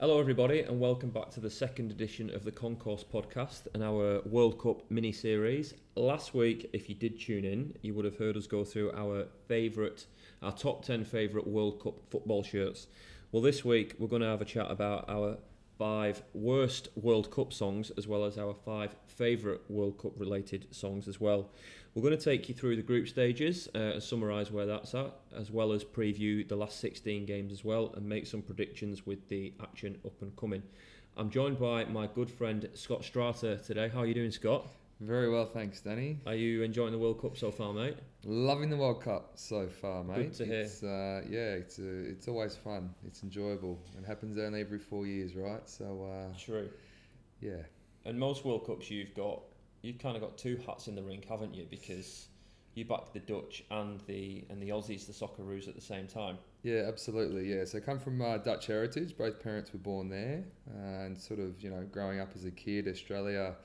Hello, everybody, and welcome back to the second edition of the Concourse podcast and our World Cup mini series. Last week, if you did tune in, you would have heard us go through our favourite, our top 10 favourite World Cup football shirts. Well, this week, we're going to have a chat about our five worst World Cup songs as well as our five favourite World Cup related songs as well. We're going to take you through the group stages uh, and summarise where that's at, as well as preview the last 16 games as well and make some predictions with the action up and coming. I'm joined by my good friend Scott Strata today. How are you doing, Scott? Very well, thanks, Danny. Are you enjoying the World Cup so far, mate? Loving the World Cup so far, mate. Good to hear. It's, uh, yeah, it's uh, it's always fun. It's enjoyable. It happens only every four years, right? So uh, True. yeah, And most World Cups you've got, you've kind of got two hats in the ring, haven't you? Because you back the Dutch and the and the Aussies, the Socceroos at the same time. yeah, absolutely, yeah. So I come from uh, Dutch heritage. Both parents were born there, uh, and sort of you know growing up as a kid, Australia,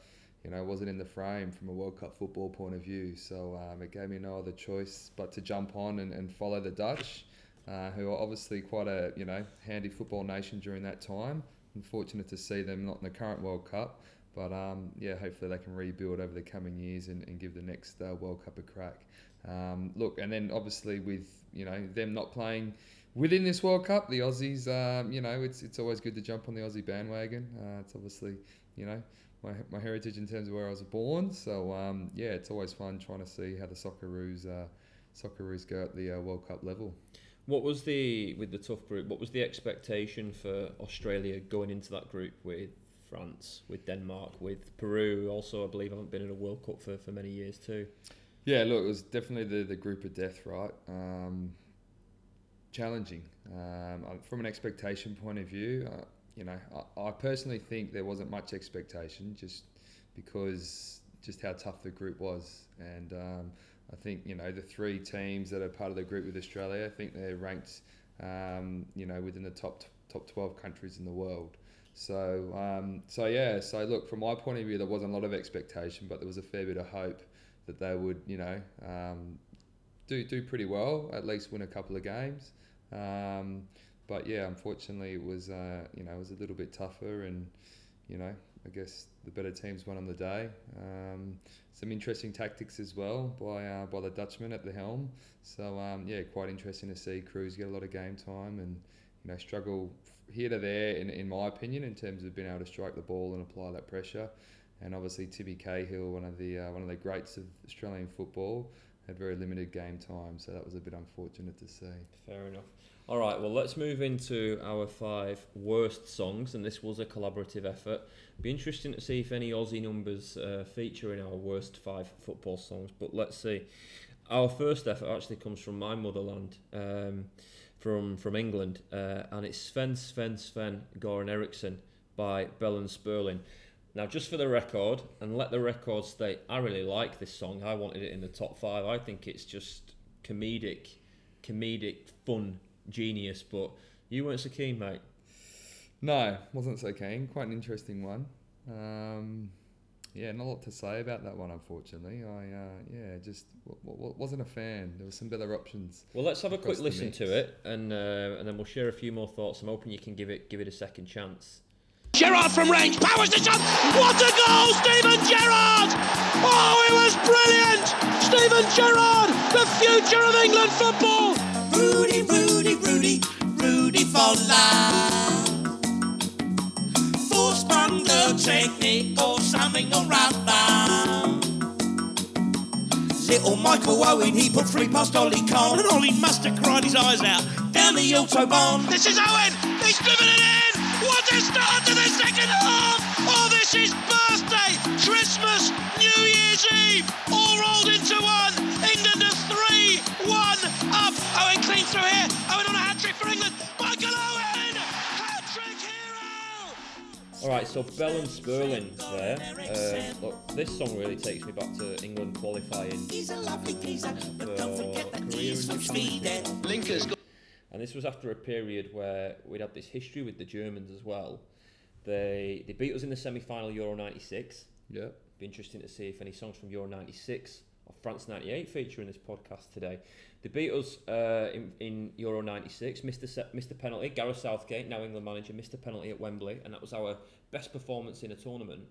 you know, wasn't in the frame from a World Cup football point of view. So um, it gave me no other choice but to jump on and, and follow the Dutch, uh, who are obviously quite a you know handy football nation during that time. Unfortunate to see them not in the current World Cup, but um, yeah, hopefully they can rebuild over the coming years and, and give the next uh, World Cup a crack. Um, look, and then obviously with you know them not playing within this World Cup, the Aussies, um, you know, it's it's always good to jump on the Aussie bandwagon. Uh, it's obviously you know my, my heritage in terms of where I was born, so um, yeah, it's always fun trying to see how the Socceroos uh, Socceroos go at the uh, World Cup level. What was the with the tough group? What was the expectation for Australia going into that group with France, with Denmark, with Peru? Also, I believe haven't been in a World Cup for, for many years too. Yeah, look, it was definitely the, the group of death, right? Um, challenging. Um, from an expectation point of view, uh, you know, I, I personally think there wasn't much expectation just because just how tough the group was. And um, I think, you know, the three teams that are part of the group with Australia, I think they're ranked, um, you know, within the top top 12 countries in the world. So, um, so yeah, so look, from my point of view, there wasn't a lot of expectation, but there was a fair bit of hope that they would, you know, um, do do pretty well, at least win a couple of games. Um, but yeah, unfortunately, it was uh, you know it was a little bit tougher, and you know I guess the better teams won on the day. Um, some interesting tactics as well by uh, by the Dutchman at the helm. So um, yeah, quite interesting to see Cruz get a lot of game time and you know struggle here to there in, in my opinion in terms of being able to strike the ball and apply that pressure. And obviously Timmy Cahill, one of the uh, one of the greats of Australian football, had very limited game time, so that was a bit unfortunate to see. Fair enough. All right, well, let's move into our five worst songs, and this was a collaborative effort. Be interesting to see if any Aussie numbers uh, feature in our worst five football songs, but let's see. Our first effort actually comes from my motherland, um, from from England, uh, and it's Sven Sven Sven Goran Eriksson by Bellen Spurling. Now, just for the record, and let the record state, I really like this song. I wanted it in the top five. I think it's just comedic, comedic, fun genius, but you weren't so keen, mate. No, wasn't so keen. Quite an interesting one. Um, yeah, not a lot to say about that one, unfortunately. I uh, yeah, just w- w- wasn't a fan. There were some better options. Well, let's have a quick listen mix. to it, and uh, and then we'll share a few more thoughts. I'm hoping you can give it give it a second chance. Gerrard from range, powers the shot. What a goal, Stephen Gerrard! Oh, it was brilliant! Stephen Gerrard, the future of England football. Rudy, Rudy, Rudy, Rudy for life. Full spangle technique or something around that. Little Michael Owen, he put three past Ollie Kahn, and Ollie must have cried his eyes out down the autobahn. This is Owen, he's driven it in. What a start to the second half! Oh, this is birthday, Christmas, New Year's Eve, all rolled into one. England are 3 1 up. Owen clean through here. Hero. All right, so Bell and Spurling there. Uh, look, this song really takes me back to England qualifying, He's a lovely geezer, but don't forget that Korea he is and from Sweden. Linkers and this was after a period where we'd had this history with the Germans as well. They they beat us in the semi-final Euro '96. Yeah. Be interesting to see if any songs from Euro '96 of France '98 feature in this podcast today. They beat us uh, in, in Euro '96. Mr. Se- Mr. Penalty, Gareth Southgate, now England manager, Mr. Penalty at Wembley, and that was our best performance in a tournament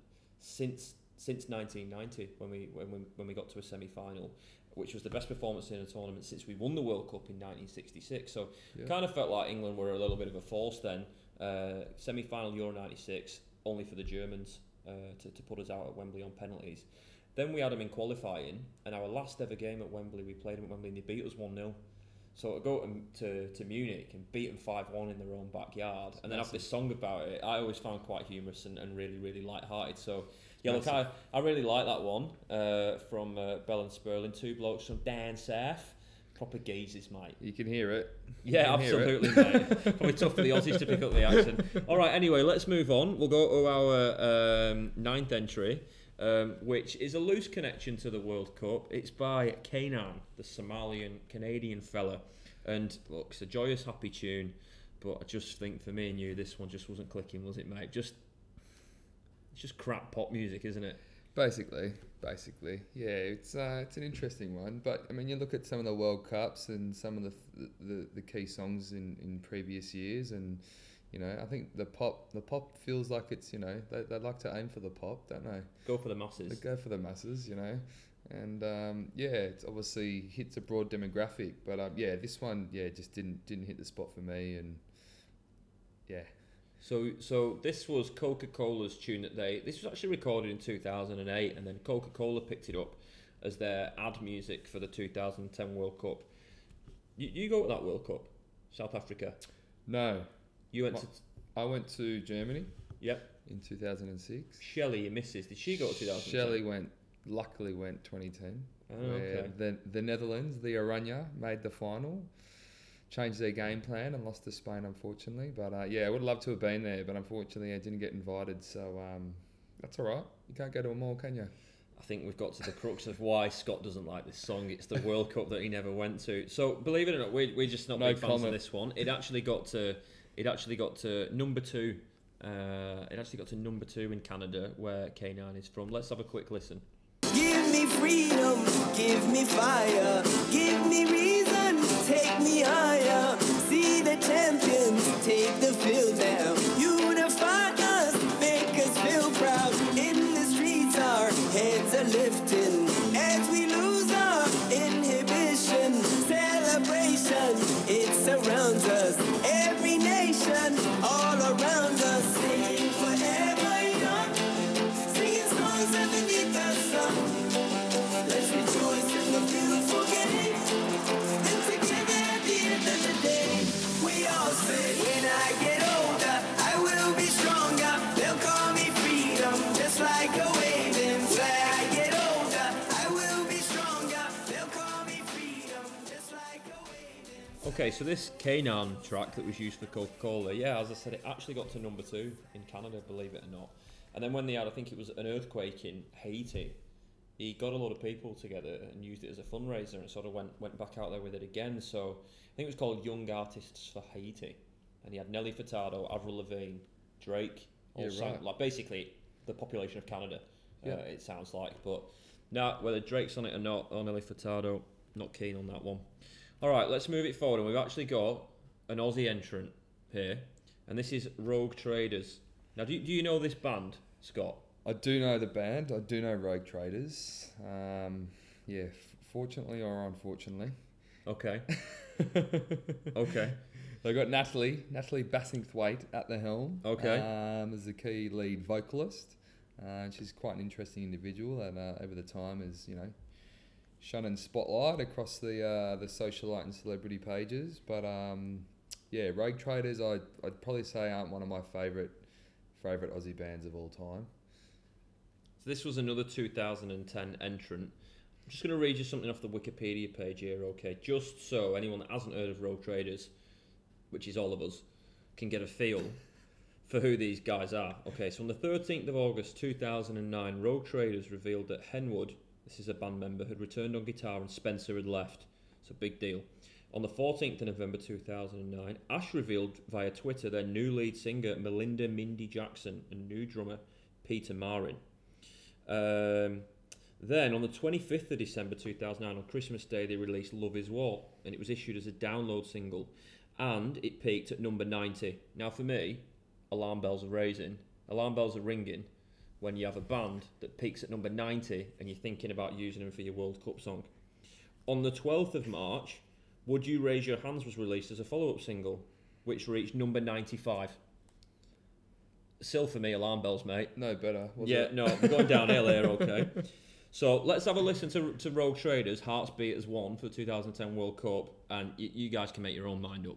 since since 1990 when we when we, when we got to a semi-final, which was the best performance in a tournament since we won the World Cup in 1966. So Yeah. kind of felt like England were a little bit of a force then. Uh, semi-final Euro '96, only for the Germans uh, to, to put us out at Wembley on penalties. Then we had them in qualifying, and our last ever game at Wembley, we played them at Wembley and they beat us 1 0. So to go to, to, to Munich and beat them 5 1 in their own backyard, and then have this song about it, I always found quite humorous and, and really, really light-hearted. So, yeah, look, I, I really like that one uh, from uh, Bell and Spurling, two blokes from down south. Proper geezers, mate. You can hear it. Yeah, You hear it. absolutely, mate. Probably tough for the Aussies to pick up the accent. All right, anyway, let's move on. We'll go to our um, ninth entry, um, which is a loose connection to the World Cup. It's by K'naan, the Somalian Canadian fella. And look, it's a joyous, happy tune, but I just think for me and you, this one just wasn't clicking, was it, mate? Just. It's just crap pop music, isn't it? Basically, basically, yeah. It's uh, it's an interesting one, but I mean, you look at some of the World Cups and some of the the, the key songs in, in previous years, and you know, I think the pop the pop feels like it's you know they they like to aim for the pop, don't they? Go for the They masses. go for the masses, you know, and um, yeah, it's obviously hits a broad demographic, but um, yeah, this one yeah just didn't didn't hit the spot for me, and yeah, So, so this was Coca Cola's tune that they. This was actually recorded in 2008, and then Coca Cola picked it up as their ad music for the 2010 World Cup. You, you go to that World Cup, South Africa. no, You went My- to. I went to Germany Yep. in two thousand and six. Shelley, your missus. Did she go to 2010? Shelley went, luckily went 2010. Oh, where okay. the, the Netherlands, the Oranje, made the final, changed their game plan and lost to Spain, unfortunately. But uh, yeah, I would love to have been there, but unfortunately I didn't get invited. So um, that's all right. You can't go to a mall, can you? I think we've got to the crux of why Scott doesn't like this song. It's the World Cup that he never went to. So believe it or not, we're, we're just not No big fans of this one. It actually got to it actually got to number two. Uh, it actually got to number two in Canada, where K'naan is from. Let's have a quick listen. Give me freedom, give me fire, give me reason, take me higher. See the champions take the field. Okay, so this K'naan track that was used for Coca Cola, yeah, as I said, it actually got to number two in Canada, believe it or not. And then when they had, I think it was an earthquake in Haiti, he got a lot of people together and used it as a fundraiser and sort of went, went back out there with it again. So I think it was called Young Artists for Haiti. And he had Nelly Furtado, Avril Lavigne, Drake, all Yeah, right. like basically the population of Canada, uh, it sounds like. But now, whether Drake's on it or not, or Nelly Furtado, not keen on that one. All right, let's move it forward. And we've actually got an Aussie entrant here, and this is Rogue Traders. Now, do you, do you know this band, Scott? I do know the band. I do know Rogue Traders. Um, yeah, f- fortunately or unfortunately. Okay. okay. They got Natalie, Natalie Bassingthwaighte at the helm. Okay. Um, as the key lead vocalist. Uh, she's quite an interesting individual, and uh, over the time has you know shone in spotlight across the uh, the socialite and celebrity pages. But um, yeah, Rogue Traders, I'd, I'd probably say aren't one of my favourite favourite Aussie bands of all time. So this was another 2010 entrant. I'm just going to read you something off the Wikipedia page here, okay? Just so anyone that hasn't heard of Rogue Traders, which is all of us, can get a feel for who these guys are. Okay, so on the 13th of August 2009, Rogue Traders revealed that Henwood, this is a band member, who had returned on guitar and Spencer had left. It's a big deal. On the 14th of November 2009, Ash revealed via Twitter their new lead singer, Melinda Mindy Jackson, and new drummer, Peter Marin. Um, Then on the 25th of December 2009, on Christmas Day, they released Love Is War, and it was issued as a download single, and it peaked at number 90. Now, for me, alarm bells are raising, alarm bells are ringing when you have a band that peaks at number 90 and you're thinking about using them for your World Cup song. On the 12th of March, Would You Raise Your Hands was released as a follow up single, which reached number 95. Still for me, alarm bells, mate. No better. Was yeah, it? no, we're going downhill here, okay. So let's have a listen to, to Rogue Traders, Hearts Beat as one for the 2010 World Cup, and y- you guys can make your own mind up.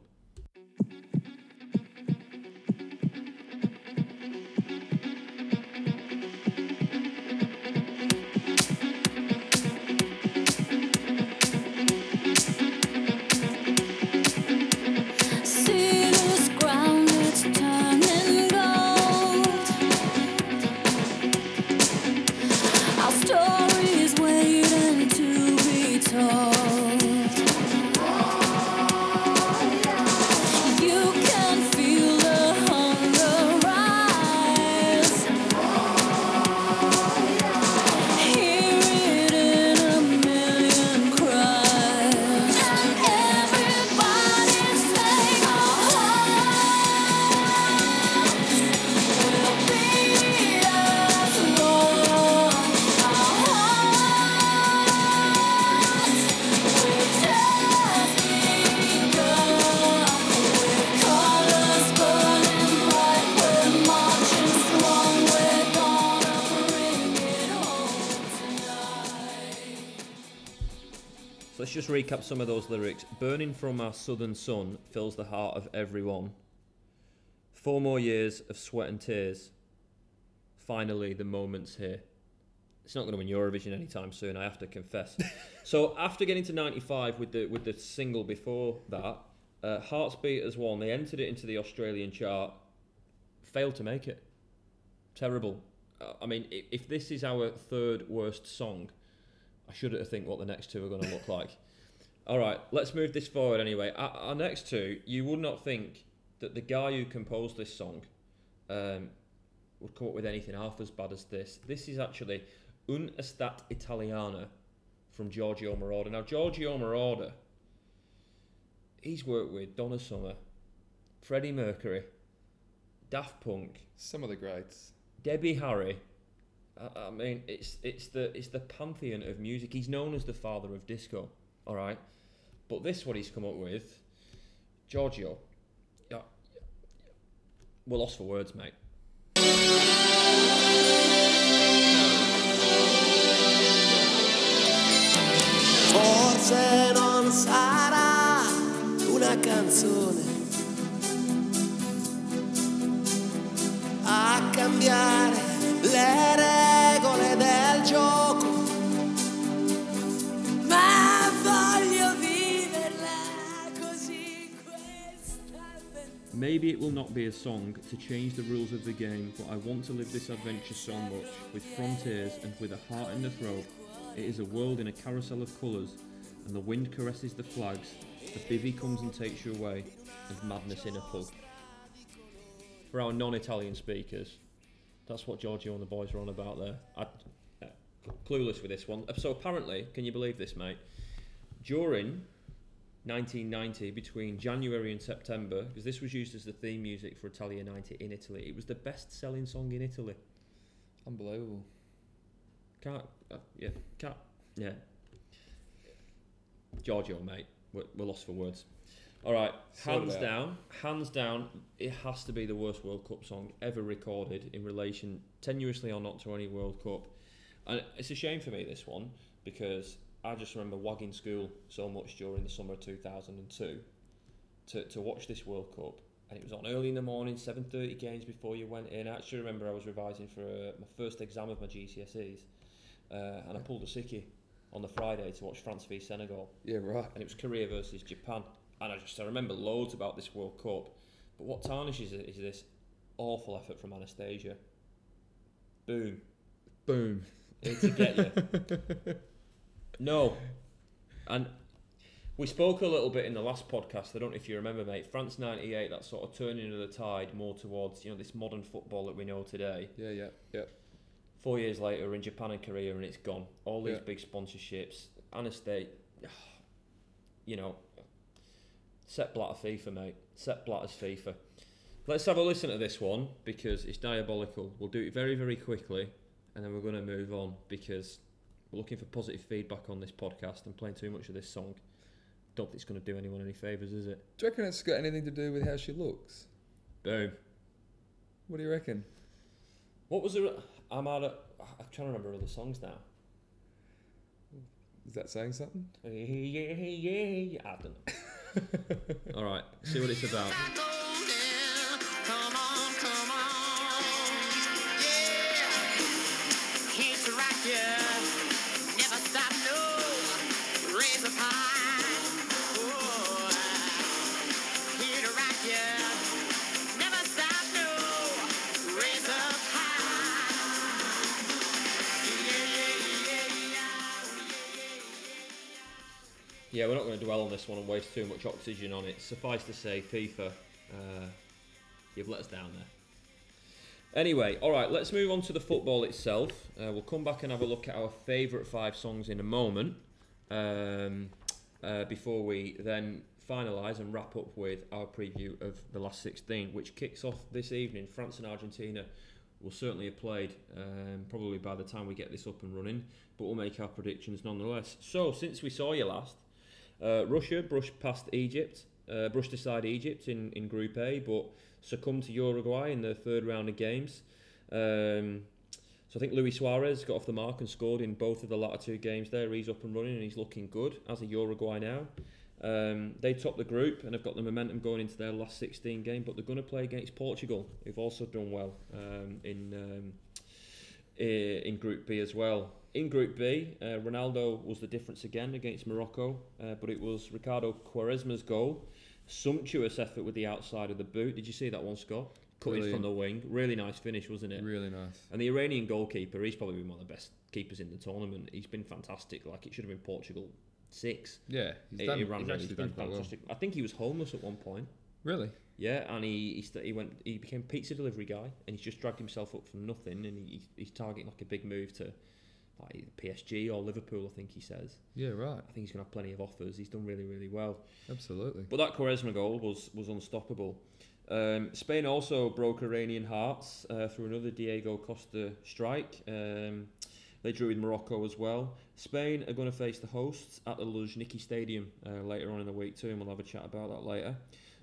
Some of those lyrics. Burning from our southern sun fills the heart of everyone. Four more years of sweat and tears. Finally, the moment's here. It's not going to win Eurovision anytime soon, I have to confess. so after getting to 95 with the with the single before that, uh, Hearts Beat as one, they entered it into the Australian chart, failed to make it. Terrible. Uh, I mean, if, if this is our third worst song, I shudder to think what the next two are going to look like. All right, let's move this forward anyway. Our, our next two, you would not think that the guy who composed this song um, would come up with anything half as bad as this. This is actually Un Estate Italiana from Giorgio Moroder. Now, Giorgio Moroder, he's worked with Donna Summer, Freddie Mercury, Daft Punk, Some of the greats. Debbie Harry. I, I mean, it's it's the it's the pantheon of music. He's known as the father of disco. All right, but this what he's come up with, Giorgio. Yeah, we're lost for words, mate. Forse non sarà una canzone a cambiare le Maybe it will not be a song to change the rules of the game, but I want to live this adventure so much, with frontiers and with a heart in the throat. It is a world in a carousel of colours, and the wind caresses the flags, the bivvy comes and takes you away, and madness in a pub. For our non-Italian speakers, that's what Giorgio and the boys were on about there. I, uh, clueless with this one. So apparently, can you believe this, mate? During 1990 between January and September because this was used as the theme music for Italia 90 in Italy. It was the best selling song in Italy. Unbelievable. Can't, uh, yeah, can't, yeah. Giorgio, mate, we're, we're lost for words. All right, Sort it hands out. down, hands down, it has to be the worst World Cup song ever recorded in relation, tenuously or not, to any World Cup. And it's a shame for me, this one, because I just remember wagging school so much during the summer of 2002 to, to watch this World Cup. And it was on early in the morning, 7.30 games before you went in. I actually remember I was revising for uh, my first exam of my GCSEs. Uh, and I pulled a sickie on the Friday to watch France v Senegal Yeah, right. and it was Korea versus Japan. And I just I remember loads about this World Cup. But what tarnishes it is this awful effort from Anastacia. Boom. Boom. Here to get you. no. And we spoke a little bit in the last podcast. I don't know if you remember, mate. France '98, that sort of turning of the tide more towards you know this modern football that we know today. Yeah, yeah, yeah. Four years later, in Japan and Korea, and it's gone. All these Yeah. big sponsorships, Anastate, you know, Sepp Blatter FIFA, mate. Sepp Blatter's FIFA. Let's have a listen to this one because it's diabolical. We'll do it very, very quickly, and then we're going to move on because we're looking for positive feedback on this podcast and playing too much of this song. Don't think it's going to do anyone any favours, is it? Do you reckon it's got anything to do with how she looks? Boom. What do you reckon? What was the? I'm out of. I'm trying to remember other songs now. Is that saying something? Yeah, yeah, yeah. I don't know. All right, see what it's about. Yeah, we're not going to dwell on this one and waste too much oxygen on it. Suffice to say, FIFA, uh, you've let us down there. Anyway, all right, let's move on to the football itself. Uh, we'll come back and have a look at our favourite five songs in a moment. Um, uh, before we then finalise and wrap up with our preview of the last 16, which kicks off this evening. France and Argentina will certainly have played, um, probably by the time we get this up and running, but we'll make our predictions nonetheless. So, since we saw you last, uh, Russia brushed past Egypt, uh, brushed aside Egypt in, in Group A, but succumbed to Uruguay in the third round of games. Um, so I think Luis Suarez got off the mark and scored in both of the latter two games there. He's up and running and he's looking good as a Uruguay now. Um, they top the group and have got the momentum going into their last 16 game, but they're going to play against Portugal, who've also done well um, in um, in Group B as well. In Group B, uh, Ronaldo was the difference again against Morocco, uh, but it was Ricardo Quaresma's goal. Sumptuous effort with the outside of the boot. Did you see that one, Scott? Cutting from the wing. Really nice finish, wasn't it? Really nice. And the Iranian goalkeeper, he's probably been one of the best keepers in the tournament. He's been fantastic. Like it should have been Portugal six. Yeah, he's, done, Iran he's really. He's done been quite well. I think he was homeless at one point. Really? Yeah, and he he, st- he went he became pizza delivery guy, and he's just dragged himself up from nothing, and he, he's targeting like a big move to like PSG or Liverpool. I think he says. Yeah, right. I think he's gonna have plenty of offers. He's done really really well. Absolutely. But that Quaresma goal was was unstoppable. Um, Spain also broke Iranian hearts uh, through another Diego Costa strike. Um, they drew with Morocco as well. Spain are going to face the hosts at the Luzhniki Stadium uh, later on in the week too, and we'll have a chat about that later.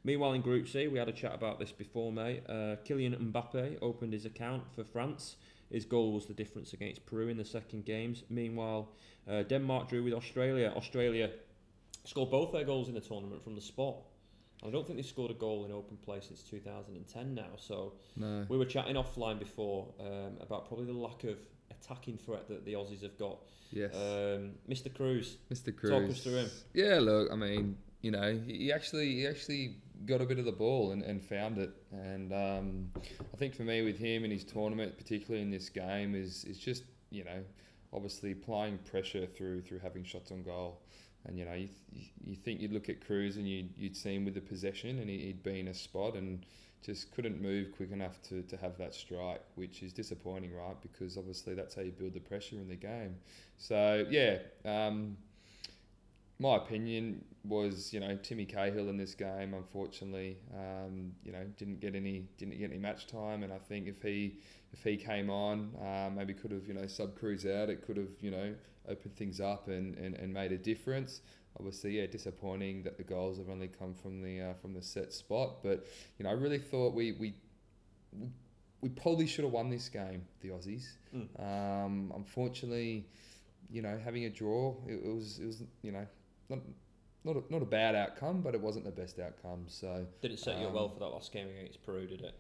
Meanwhile, in Group C, we had a chat about this before, mate. Uh, Kylian Mbappe opened his account for France. His goal was the difference against Peru in the second games. Meanwhile, uh, Denmark drew with Australia. Australia scored both their goals in the tournament from the spot. I don't think they scored a goal in open play since 2010 now. So No. we were chatting offline before um, about probably the lack of attacking threat that the Aussies have got. Yes. Um, Mr. Cruz, Mr. Cruz. talk us through him. Yeah, look, I mean, you know, he he actually he actually got a bit of the ball and, and found it. And um, I think for me, with him and his tournament, particularly in this game, is is just you know, obviously applying pressure through through having shots on goal. And you know, you, th- you think you'd look at Cruz and you'd, you'd see him with the possession, and he, he'd be in a spot and just couldn't move quick enough to, to have that strike, which is disappointing, right? Because obviously that's how you build the pressure in the game. So yeah, um, my opinion was, you know, Timmy Cahill in this game. Unfortunately, um, you know, didn't get any didn't get any match time, and I think if he if he came on, uh, maybe could have you know sub Cruz out. It could have you know opened things up and, and, and made a difference. Obviously, yeah, disappointing that the goals have only come from the uh, from the set spot. But you know, I really thought we we we, probably should have won this game, the Aussies. Um, unfortunately, you know, having a draw, it, it was it was you know not not a, not a bad outcome, but it wasn't the best outcome. So did it set you up Um, well for that last game against Peru, did it?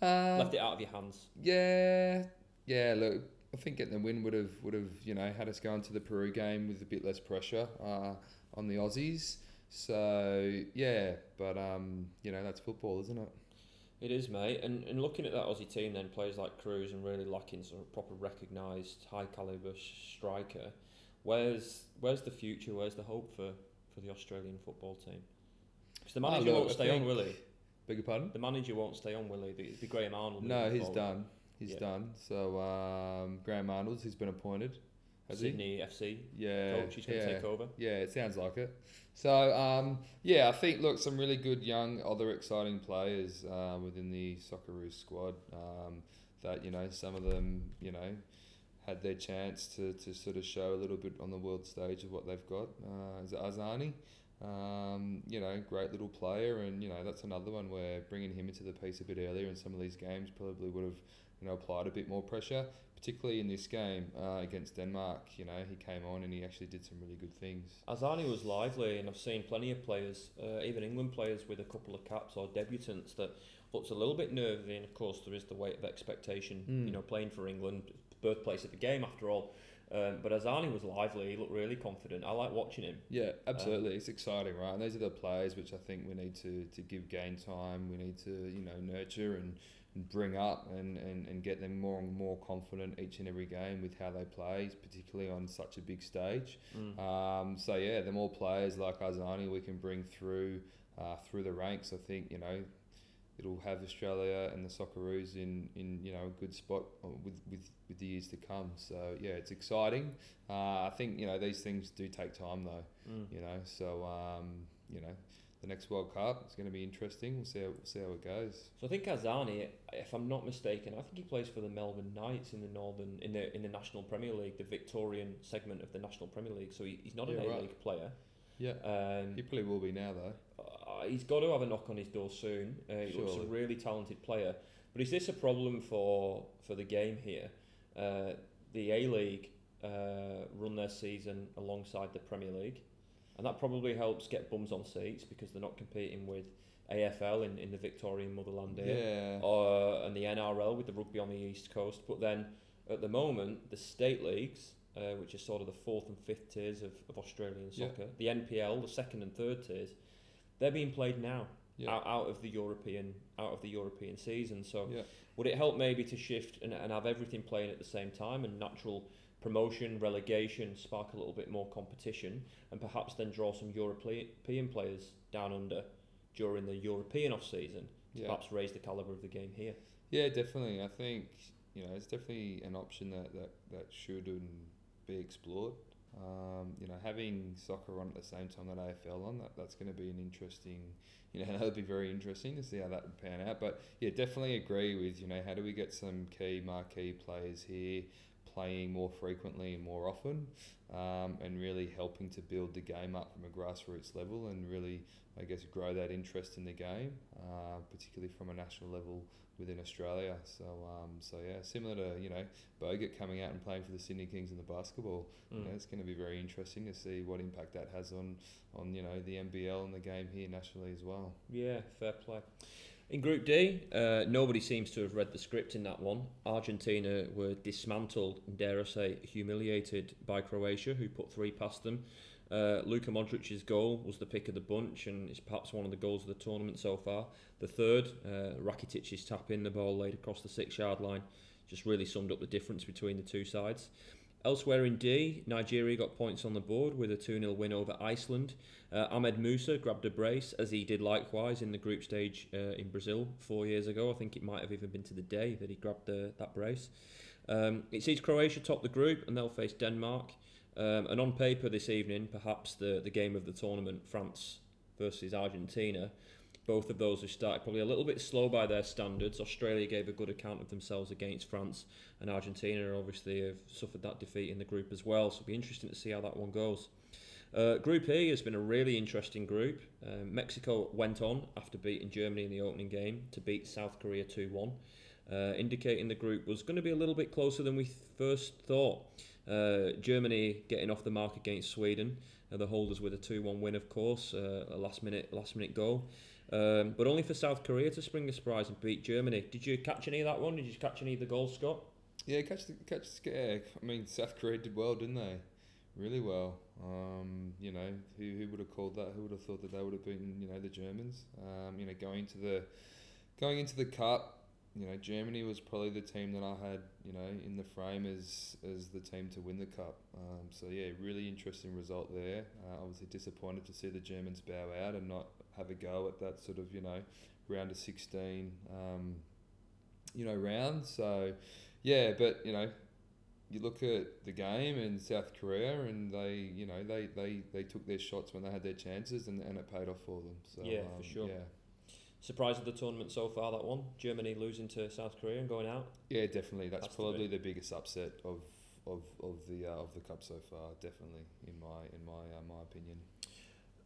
uh, Left it out of your hands. yeah, yeah. Look, I think getting the win would have would have you know had us go into the Peru game with a bit less pressure uh, on the Aussies. So yeah, but um, you know that's football, isn't it? It is, mate. And, and looking at that Aussie team, then players like Cruz and really lacking sort of proper recognised high caliber striker. Where's where's the future? Where's the hope for, for the Australian football team? Because the Ah, manager won't stay on, will he? Beg your pardon? The manager won't stay on, will he? It'd be Graham Arnold. No, he's done. he's Yeah. done. So um, Graham Arnold's he's been appointed. Has he? Sydney FC Yeah, coach. He's going to yeah. take over. Yeah, it sounds like it. So um, yeah, I think look some really good young, other exciting players uh, within the Socceroos squad. Um, that you know some of them you know had their chance to, to sort of show a little bit on the world stage of what they've got. Uh, is Arzani? Um, you know, great little player, and you know that's another one where bringing him into the piece a bit earlier in some of these games probably would have you know applied a bit more pressure, particularly in this game uh, against Denmark. You know, he came on and he actually did some really good things. Arzani was lively, and I've seen plenty of players, uh, even England players with a couple of caps or debutants that looks a little bit nervy. And of course, there is the weight of expectation. Mm. You know, playing for England, birthplace of the game after all. Um, but Arzani was lively. He looked really confident. I like watching him. Yeah, absolutely. it's exciting, right? And those are the players which I think we need to, to give game time. We need to, you know, nurture and, and bring up and, and, and get them more and more confident each and every game with how they play, particularly on such a big stage. Mm. Um, so yeah, the more players like Arzani we can bring through uh, through the ranks, I think you know it'll have Australia and the Socceroos in, in you know a good spot uh, with, with, with the years to come. So yeah, it's exciting. Uh, I think you know these things do take time though. Mm. You know, so um, you know the next World Cup is going to be interesting. We'll see how, see how it goes. So I think Arzani, if I'm not mistaken, I think he plays for the Melbourne Knights in the Northern in the in the National Premier League, the Victorian segment of the National Premier League. So he, he's not an Yeah, A right. League player. Yeah, Um, he probably will be now though. Uh, he's got to have a knock on his door soon. Uh, he looks a really talented player. But is this a problem for for the game here? Uh, the A League uh, run their season alongside the Premier League, and that probably helps get bums on seats because they're not competing with AFL in, in the Victorian motherland here Yeah, uh, and the NRL with the rugby on the east coast. But then at the moment, the state leagues, uh, which are sort of the fourth and fifth tiers of, of Australian Yeah. soccer, the NPL, the second and third tiers, they're being played now yeah, out, out of the European out of the European season. So yeah. would it help maybe to shift and, and have everything playing at the same time and natural promotion, relegation, spark a little bit more competition, and perhaps then draw some European players down under during the European off season to Yeah. perhaps raise the caliber of the game here. Yeah, definitely. I think you know it's definitely an option that that, that should and be explored. Um, you know, having soccer on at the same time that AFL on that that's going to be an interesting. You know, that'll be very interesting to see how that would pan out. But yeah, definitely agree with you know how do we get some key marquee players here playing more frequently and more often, um, and really helping to build the game up from a grassroots level and really I guess grow that interest in the game, uh, particularly from a national level within Australia. So um, so yeah, similar to you know Bogut coming out and playing for the Sydney Kings in the basketball. You know, Mm. it's going to be very interesting to see what impact that has on on you know the NBL and the game here nationally as well. Yeah, fair play. In Group D, uh, nobody seems to have read the script in that one. Argentina were dismantled, and dare I say, humiliated by Croatia, who put three past them. Uh, Luka Modric's goal was the pick of the bunch, and it's perhaps one of the goals of the tournament so far. The third, uh, Rakitic's tap in, the ball laid across the six-yard line, just really summed up the difference between the two sides. Elsewhere in D, Nigeria got points on the board with a 2 0 win over Iceland. Uh, Ahmed Musa grabbed a brace, as he did likewise in the group stage uh, in Brazil four years ago. I think it might have even been to the day that he grabbed the, that brace. Um, it sees Croatia top the group, and they'll face Denmark. Um, and on paper this evening, perhaps the, the game of the tournament, France versus Argentina. Both of those have started probably a little bit slow by their standards. Australia gave a good account of themselves against France, and Argentina obviously have suffered that defeat in the group as well. So it'll be interesting to see how that one goes. Uh, group E has been a really interesting group. Um, Mexico went on after beating Germany in the opening game to beat South Korea 2 1, uh, indicating the group was going to be a little bit closer than we first thought. Uh, Germany getting off the mark against Sweden, uh, the holders with a 2 1 win, of course, uh, a last minute, last minute goal. Um, but only for South Korea to spring a surprise and beat Germany. Did you catch any of that one? Did you catch any of the goals, Scott? Yeah, catch the catch the. I mean, South Korea did well, didn't they? Really well. Um, you know, who, who would have called that? Who would have thought that they would have beaten you know the Germans? Um, you know, going into the going into the cup. You know, Germany was probably the team that I had, you know, in the frame as as the team to win the cup. Um, so yeah, really interesting result there. Uh, obviously disappointed to see the Germans bow out and not have a go at that sort of, you know, round of sixteen. Um, you know, round. So, yeah, but you know, you look at the game in South Korea, and they, you know, they, they, they took their shots when they had their chances, and, and it paid off for them. So Yeah, for um, sure. Yeah, Surprise of the tournament so far, that one. Germany losing to South Korea and going out. yeah, definitely. That's, That's the probably the, biggest upset of of, of the uh, of the cup so far. Definitely, in my in my uh, my opinion.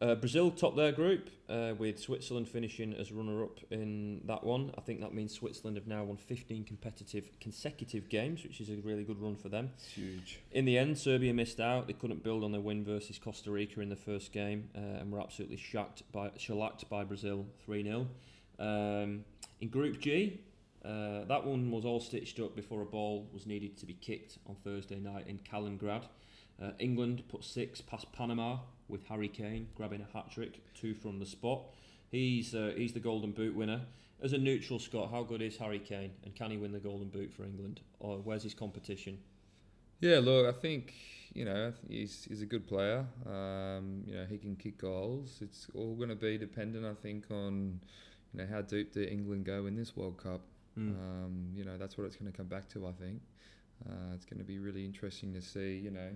Uh, Brazil topped their group uh, with Switzerland finishing as runner-up in that one. I think that means Switzerland have now won 15 competitive consecutive games, which is a really good run for them. It's huge. In the end, Serbia missed out. They couldn't build on their win versus Costa Rica in the first game uh, and were absolutely shacked by, shellacked by Brazil 3 0. Um, in Group G, uh, that one was all stitched up before a ball was needed to be kicked on Thursday night in Kaliningrad. Uh, England put six past Panama with Harry Kane grabbing a hat trick, two from the spot. He's uh, he's the Golden Boot winner. As a neutral Scott, how good is Harry Kane, and can he win the Golden Boot for England? Or where's his competition? Yeah, look, I think you know he's he's a good player. Um, you know, he can kick goals. It's all going to be dependent, I think, on you know how deep do England go in this World Cup. Mm. Um, you know, that's what it's going to come back to. I think uh, it's going to be really interesting to see. You know.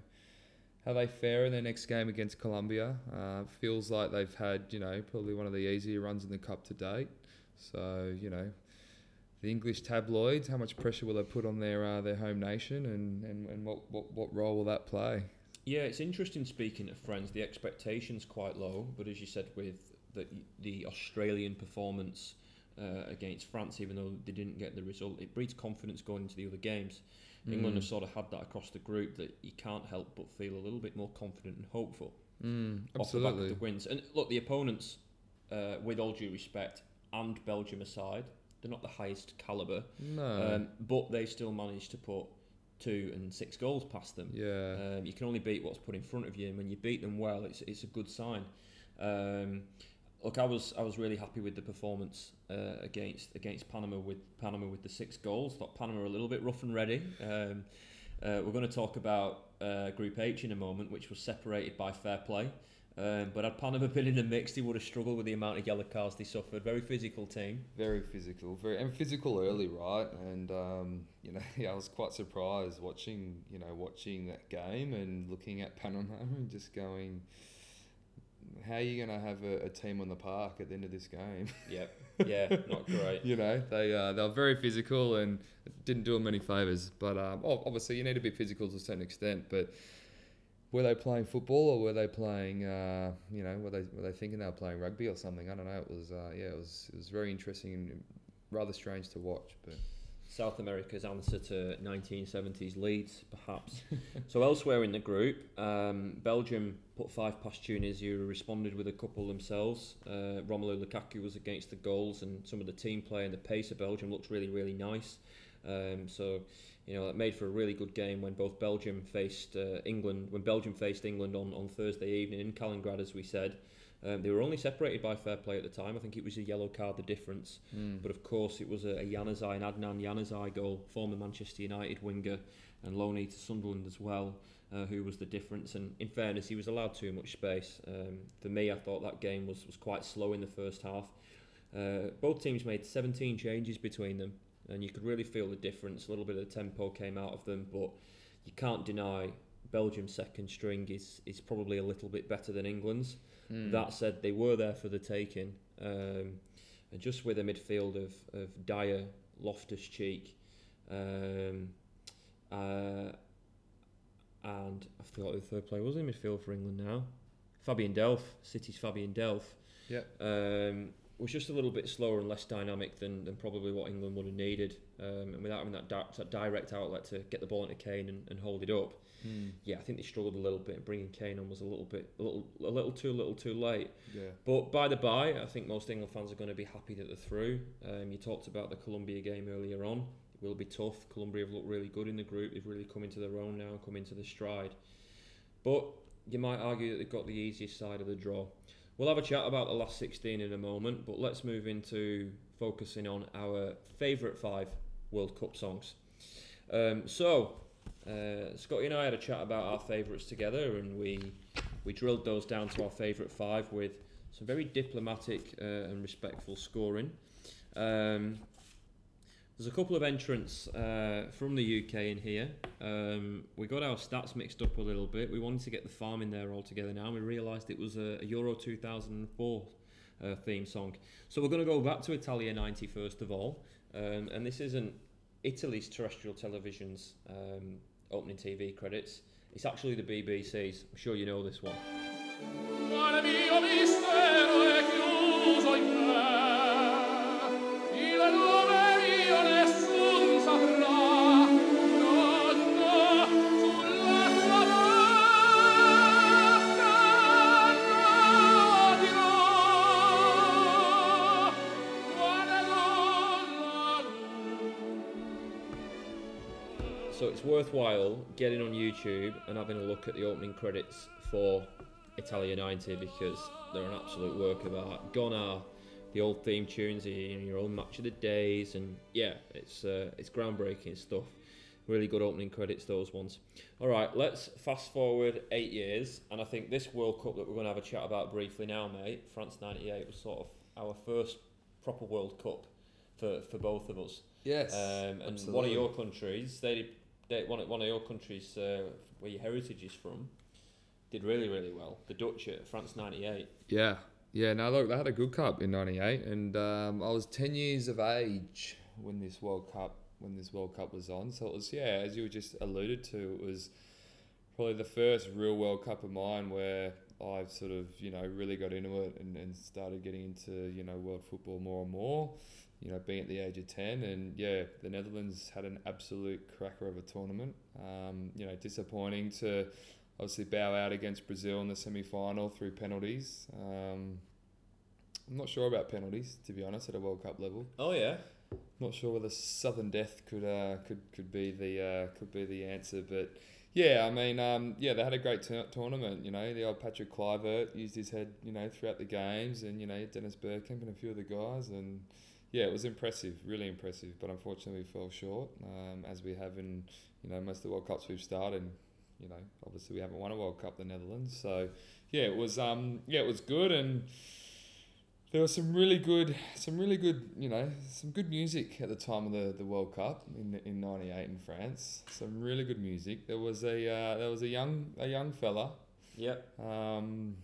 How they fare in their next game against Colombia. Uh, feels like they've had, you know, probably one of the easier runs in the cup to date. So, you know, the English tabloids, how much pressure will they put on their uh, their home nation, and, and, and what, what, what role will that play? Yeah, it's interesting speaking of friends. The expectation's quite low, but as you said, with the the Australian performance uh, against France, even though they didn't get the result, it breeds confidence going into the other games. England have sort of had that across the group that you can't help but feel a little bit more confident and hopeful Mm, off the back of the wins. And look, the opponents, uh, with all due respect, and Belgium aside, they're not the highest calibre, No. um, but they still managed to put two and six goals past them. yeah. Um, you can only beat what's put in front of you, and when you beat them well, it's it's a good sign. Um, look, I was I was really happy with the performance uh, against against Panama with Panama with the six goals. Thought Panama were a little bit rough and ready. Um, uh, we're going to talk about uh, Group H in a moment, which was separated by fair play. Um, but had Panama been in the mix, they would have struggled with the amount of yellow cards they suffered. Very physical team. very physical, very and physical early, right? And um, you know, yeah, I was quite surprised watching, you know, watching that game and looking at Panama and just going, how are you going to have a, a team on the park at the end of this game? Yep. Yeah, not great. you know, they uh, they were very physical and didn't do them any favors. But um, obviously, you need to be physical to a certain extent. But were they playing football or were they playing? Uh, you know, were they were they thinking they were playing rugby or something? I don't know. It was uh, yeah, it was it was very interesting and rather strange to watch. But South America's answer to 1970s Leeds, perhaps. so elsewhere in the group, um, Belgium put five past Tunisia, who responded with a couple themselves. Uh, Romelu Lukaku was against the goals, and some of the team play and the pace of Belgium looked really, really nice. Um, so, you know, it made for a really good game when both Belgium faced uh, England. When Belgium faced England on, on Thursday evening in Kaliningrad, as we said. Um, they were only separated by fair play at the time. I think it was a yellow card the difference. But of course, it was a, a Januzaj, an Adnan Januzaj goal, former Manchester United winger and loanee to Sunderland as well, uh, who was the difference. And in fairness, he was allowed too much space. Um, for me, I thought that game was, was quite slow in the first half. Uh, both teams made 17 changes between them, and you could really feel the difference. A little bit of the tempo came out of them, but you can't deny Belgium's second string is, is probably a little bit better than England's. That said, they were there for the taking. Um, and just with a midfield of, of Dier, Loftus Cheek, um, uh, and I forgot who the third player was in midfield for England now. Fabian Delph, City's Fabian Delph. yeah, Um, was just a little bit slower and less dynamic than, than probably what England would have needed. Um, and without having that, di- that direct outlet to get the ball into Kane and, and hold it up, yeah, I think they struggled a little bit. Bringing Kane on was a little bit, a little, a little too little, too late. yeah. But by the by, I think most England fans are going to be happy that they're through. Um, you talked about the Colombia game earlier on. It will be tough. Colombia have looked really good in the group. They've really come into their own now and come into the stride. But you might argue that they've got the easiest side of the draw. We'll have a chat about the last 16 in a moment, but let's move into focusing on our favourite five World Cup songs. Um, so, uh, Scotty and I had a chat about our favourites together, and we we drilled those down to our favourite five with some very diplomatic uh, and respectful scoring. Um, There's a couple of entrants uh, from the UK in here. Um, we got our stats mixed up a little bit. We wanted to get the farm in there all together now. And we realised it was a, a Euro 2004 uh, theme song. So we're going to go back to Italia 90 first of all. Um, and this isn't Italy's terrestrial television's um, opening TV credits. It's actually the BBC's. I'm sure you know this one. It's worthwhile getting on YouTube and having a look at the opening credits for Italia 90 because they're an absolute work of art. Gone are the old theme tunes, know, your own match of the days, and yeah, it's uh, it's groundbreaking stuff. Really good opening credits, those ones. All right, let's fast forward eight years, and I think this World Cup that we're going to have a chat about briefly now, mate, France '98 was sort of our first proper World Cup for, for both of us. Yes. Um, and one of your countries, they, they one of, one of your countries uh, where your heritage is from, did really really well. The Dutch at France '98. Yeah, yeah. Now look, they had a good cup in '98, and um, I was ten years of age when this World Cup when this World Cup was on. So it was yeah, as you were just alluded to, it was probably the first real World Cup of mine where I sort of you know really got into it and, and started getting into you know world football more and more. You know, being at the age of ten, and yeah, the Netherlands had an absolute cracker of a tournament. Um, you know, disappointing to obviously bow out against Brazil in the semi final through penalties. Um, I'm not sure about penalties, to be honest, at a World Cup level. Oh yeah. Not sure whether sudden death could uh, could could be the uh, could be the answer, but yeah, I mean, um, yeah, they had a great tour- tournament. You know, the old Patrick Kluivert used his head, you know, throughout the games, and you know Dennis Bergkamp and a few of the guys, and yeah, it was impressive, really impressive. But unfortunately, we fell short, um, as we have in you know most of the World Cups we've started. You know, obviously we haven't won a World Cup, the Netherlands. So yeah, it was um, yeah, it was good, and there was some really good, some really good, you know, some good music at the time of the, the World Cup in in '98 in France. Some really good music. There was a uh, there was a young a young fella Yep. um,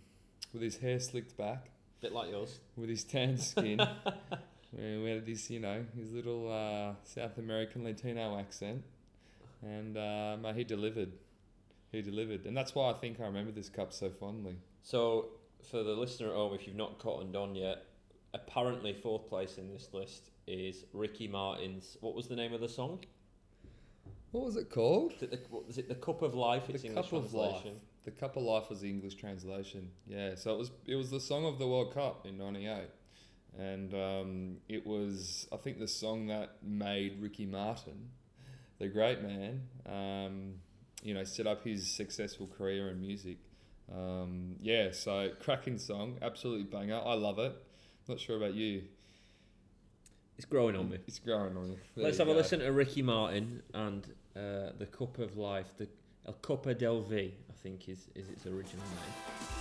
with his hair slicked back, Bit like yours. with his tan skin. we we had this, you know, his little uh, South American Latino accent, and uh, mate, he delivered. He delivered, and that's why I think I remember this cup so fondly. So for the listener at home, if you've not cottoned on yet, apparently fourth place in this list is Ricky Martin's. What was the name of the song? What was it called? The, what, was it the Cup of Life? It's the English Cup of Life. The Cup of Life was the English translation. Yeah, so it was it was the song of the World Cup in '98, and um, it was I think the song that made Ricky Martin, the great man, um, you know, set up his successful career in music. Um, yeah, so cracking song, absolutely banger. I love it. Not sure about you. It's growing on me. It's growing on me. There Let's have a listen to Ricky Martin and uh, the Cup of Life, the El Copa del V, I think is, is its original name.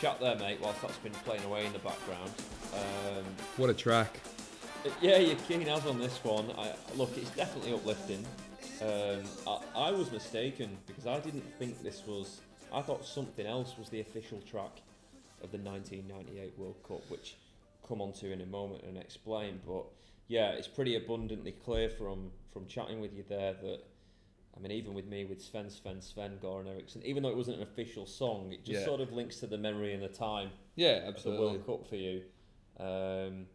Chat there, mate, whilst that's been playing away in the background. Um, What a track! yeah, you're keen as on this one. I, look, it's definitely uplifting. Um, I, I was mistaken because I didn't think this was. I thought something else was the official track of the 1998 World Cup, which come on to in a moment and explain. But yeah, it's pretty abundantly clear from from chatting with you there that. I mean, even with me, with Sven, Sven, Sven, Goran Eriksson, even though it wasn't an official song, it just Yeah. sort of links to the memory and the time Yeah, of the. World Cup for you. Um,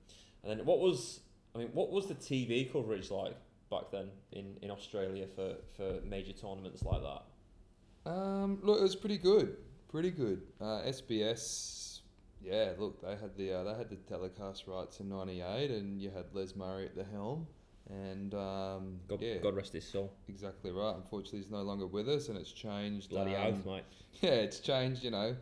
and then what was I mean, what was the TV coverage like back then in, in Australia for, for major tournaments like that? Um, look, it was pretty good, pretty good. Uh, SBS, yeah. Look, they had the uh, they had the telecast rights in '98, and you had Les Murray at the helm, and um, God, yeah, God rest his soul. exactly right. Unfortunately, he's no longer with us, and it's changed. Bloody um, oath, mate. Yeah, it's changed. You know,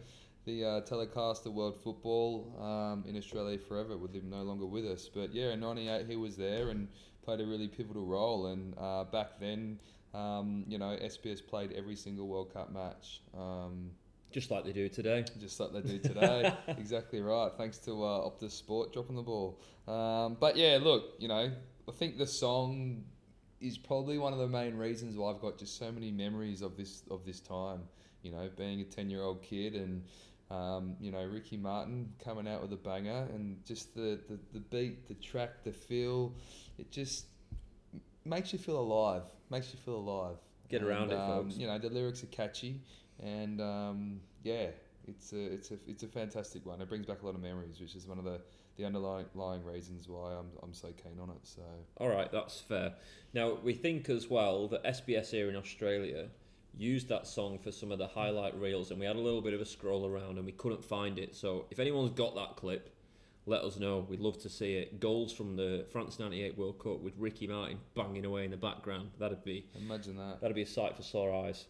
the uh, telecast of world football um, in Australia forever with him no longer with us. But yeah, in '98 he was there and played a really pivotal role. And uh, back then, um, you know, SBS played every single World Cup match. Um, Just like they do today. just like they do today. exactly right. Thanks to uh, Optus Sport dropping the ball. Um, but yeah, look, you know, I think the song is probably one of the main reasons why I've got just so many memories of this of this time. You know, being a ten year old kid and um, you know Ricky Martin coming out with a banger and just the, the, the beat, the track, the feel, it just makes you feel alive. Makes you feel alive. Get around And, it, um, folks. You know, the lyrics are catchy, and um, yeah, it's a it's a it's a fantastic one. It brings back a lot of memories, which is one of the the underlying reasons why I'm I'm so keen on it. So All right, that's fair. Now, we think as well that SBS here in Australia used that song for some of the highlight reels, and we had a little bit of a scroll around and we couldn't find it. So, if anyone's got that clip, let us know. We'd love to see it. Goals from the France 98 World Cup with Ricky Martin banging away in the background. That'd be imagine that. That'd be a sight for sore eyes.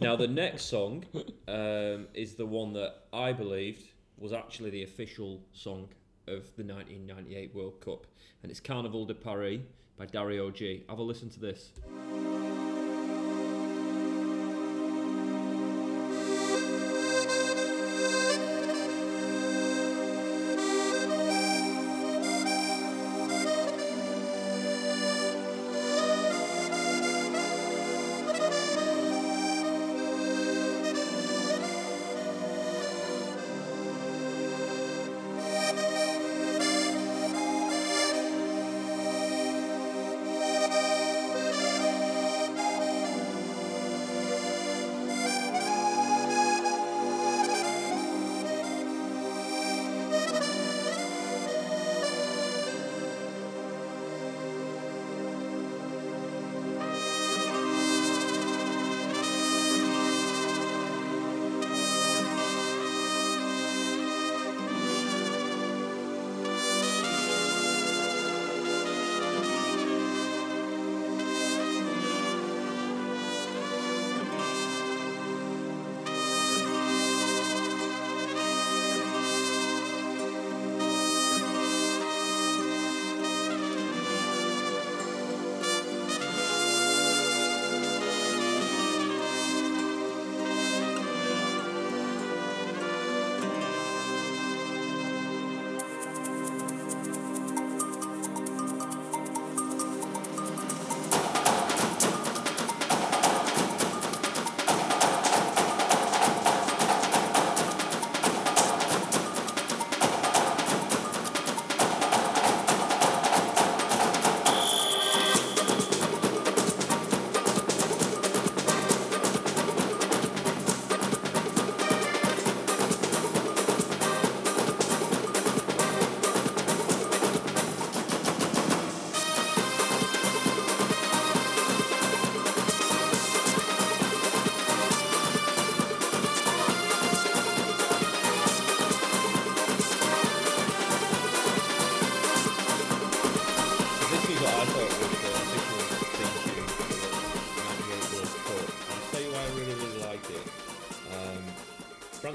now, the next song um, is the one that I believed was actually the official song of the 1998 World Cup, and it's Carnaval de Paris by Dario G. Have a listen to this. This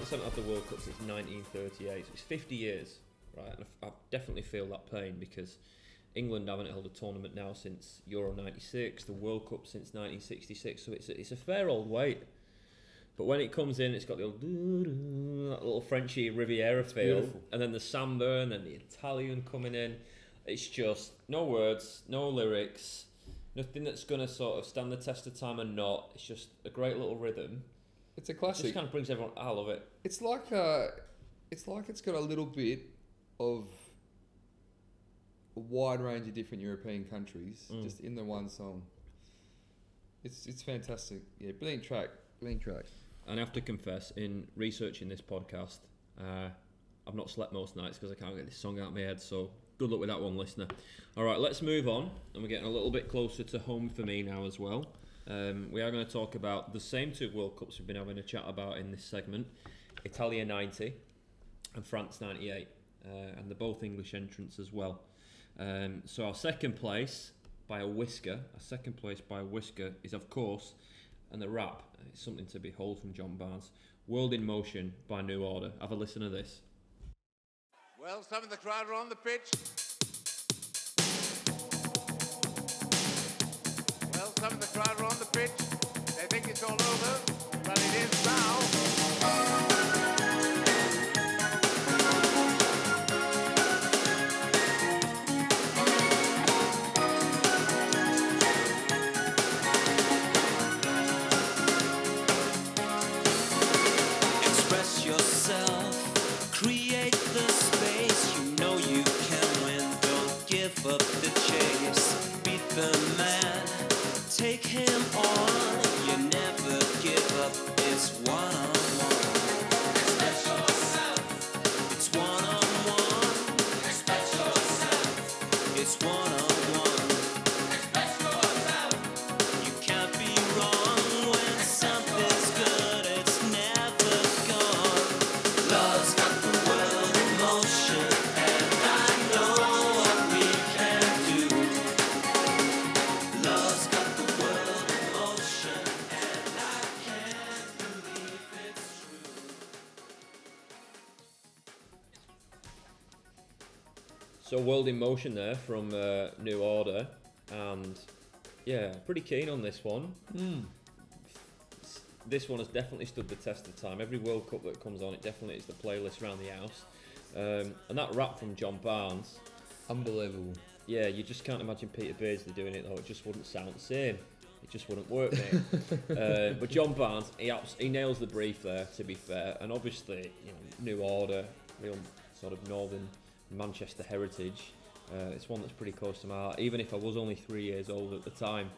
Haven't had the World Cup since 1938, so it's 50 years, right? And I, I definitely feel that pain because England haven't held a tournament now since Euro 96, the World Cup since 1966, so it's a, it's a fair old wait. But when it comes in, it's got the old that little Frenchy Riviera feel, and then the samba, and then the Italian coming in. It's just no words, no lyrics, nothing that's going to sort of stand the test of time and not. It's just a great little rhythm. It's a It classic. just kind of brings everyone. I love it. It's like uh, it's like it's got a little bit of a wide range of different European countries Mm. just in the one song. It's it's fantastic. Yeah, brilliant track. Brilliant track. And I have to confess, in researching this podcast, uh, I've not slept most nights because I can't get this song out of my head. So good luck with that one, listener. All right, let's move on. And we're getting a little bit closer to home for me now as well. Um, we are going to talk about the same two World Cups we've been having a chat about in this segment Italia 90 and France 98. Uh, and they're both English entrants as well. Um, so our second place by a whisker, our second place by a whisker is, of course, and the rap, it's something to behold from John Barnes. World in Motion by New Order. Have a listen to this. Well, some of the crowd are on the pitch. Some the crowd are on the pitch. So, World in Motion there from uh, New Order. And yeah, pretty keen on this one. S- This one has definitely stood the test of time. Every World Cup that comes on, it definitely is the playlist around the house. Um, and that rap from John Barnes, Unbelievable. yeah, you just can't imagine Peter Beardsley doing it though. It just wouldn't sound the same. It just wouldn't work, mate. uh, but John Barnes, he, abs- he nails the brief there. To be fair, and obviously, you know, New Order, real sort of northern Manchester heritage. Uh, it's one that's pretty close to my heart, even if I was only three years old at the time.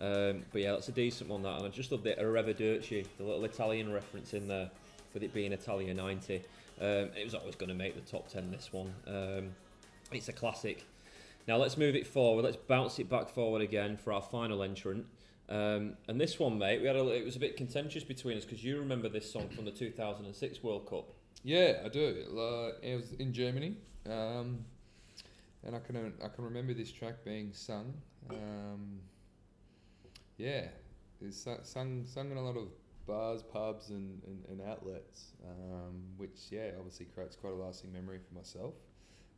Um, but yeah, that's a decent one. That, and I just love the Arrivederci, the little Italian reference in there, with it being Italia 90. Um, it was always going to make the top 10. This one, um, it's a classic. Now let's move it forward. Let's bounce it back forward again for our final entrant. Um, and this one, mate, we had a, it was a bit contentious between us because you remember this song from the 2006 World Cup. Yeah, I do. Uh, it was in Germany, um, and I can I can remember this track being sung. Um, yeah, it's sung sung in a lot of bars, pubs, and, and, and outlets, um, which yeah, obviously creates quite a lasting memory for myself.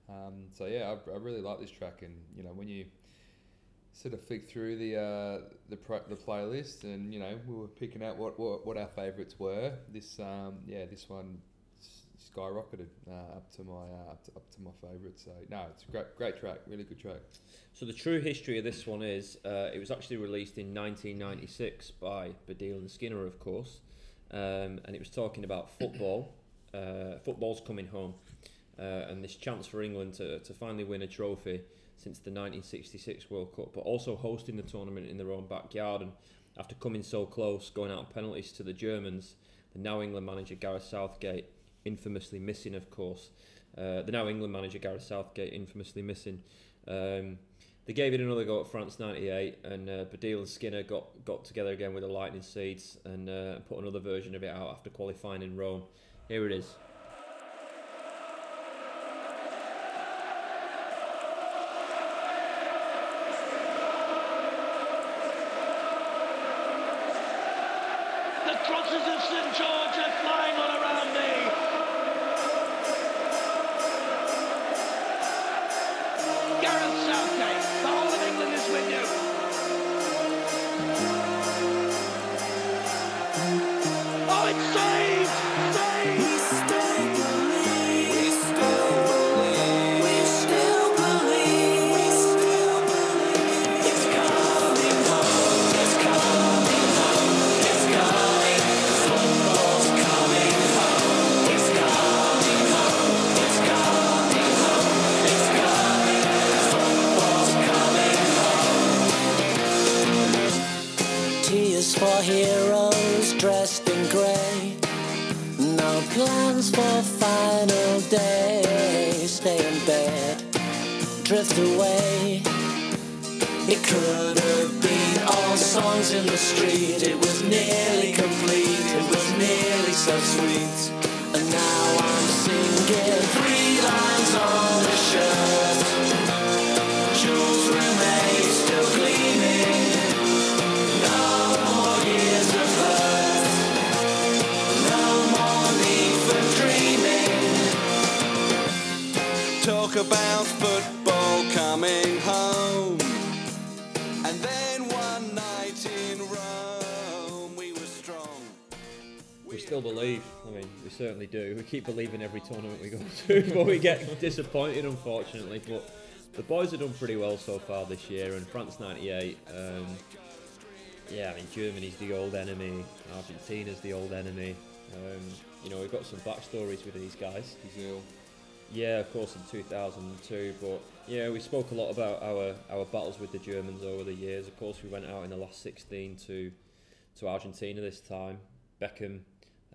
Um, so yeah, I, I really like this track, and you know when you sort of flick through the uh, the pro- the playlist, and you know we were picking out what what, what our favourites were. This um, yeah, this one skyrocketed uh, up to my uh, up, to, up to my favourite. So no, it's a great great track, really good track. So the true history of this one is uh, it was actually released in 1996 by Baddiel and Skinner, of course, um, and it was talking about football. Uh, football's coming home, uh, and this chance for England to, to finally win a trophy since the 1966 World Cup, but also hosting the tournament in their own backyard. And after coming so close, going out on penalties to the Germans, the now England manager Gareth Southgate, infamously missing, of course, uh, the now England manager Gareth Southgate, infamously missing. Um, they gave it another go at France '98, and uh, Baddiel and Skinner got, got together again with the Lightning Seeds and uh, put another version of it out after qualifying in Rome. Here it is. We still believe. I mean, we certainly do. We keep believing every tournament we go to, but we get disappointed, unfortunately. But the boys have done pretty well so far this year, and France '98. Um, yeah, I mean, Germany's the old enemy. Argentina's the old enemy. Um, you know, we've got some backstories with these guys. Brazil. Yeah, of course, in 2002. But yeah, we spoke a lot about our, our battles with the Germans over the years. Of course, we went out in the last 16 to to Argentina this time. Beckham,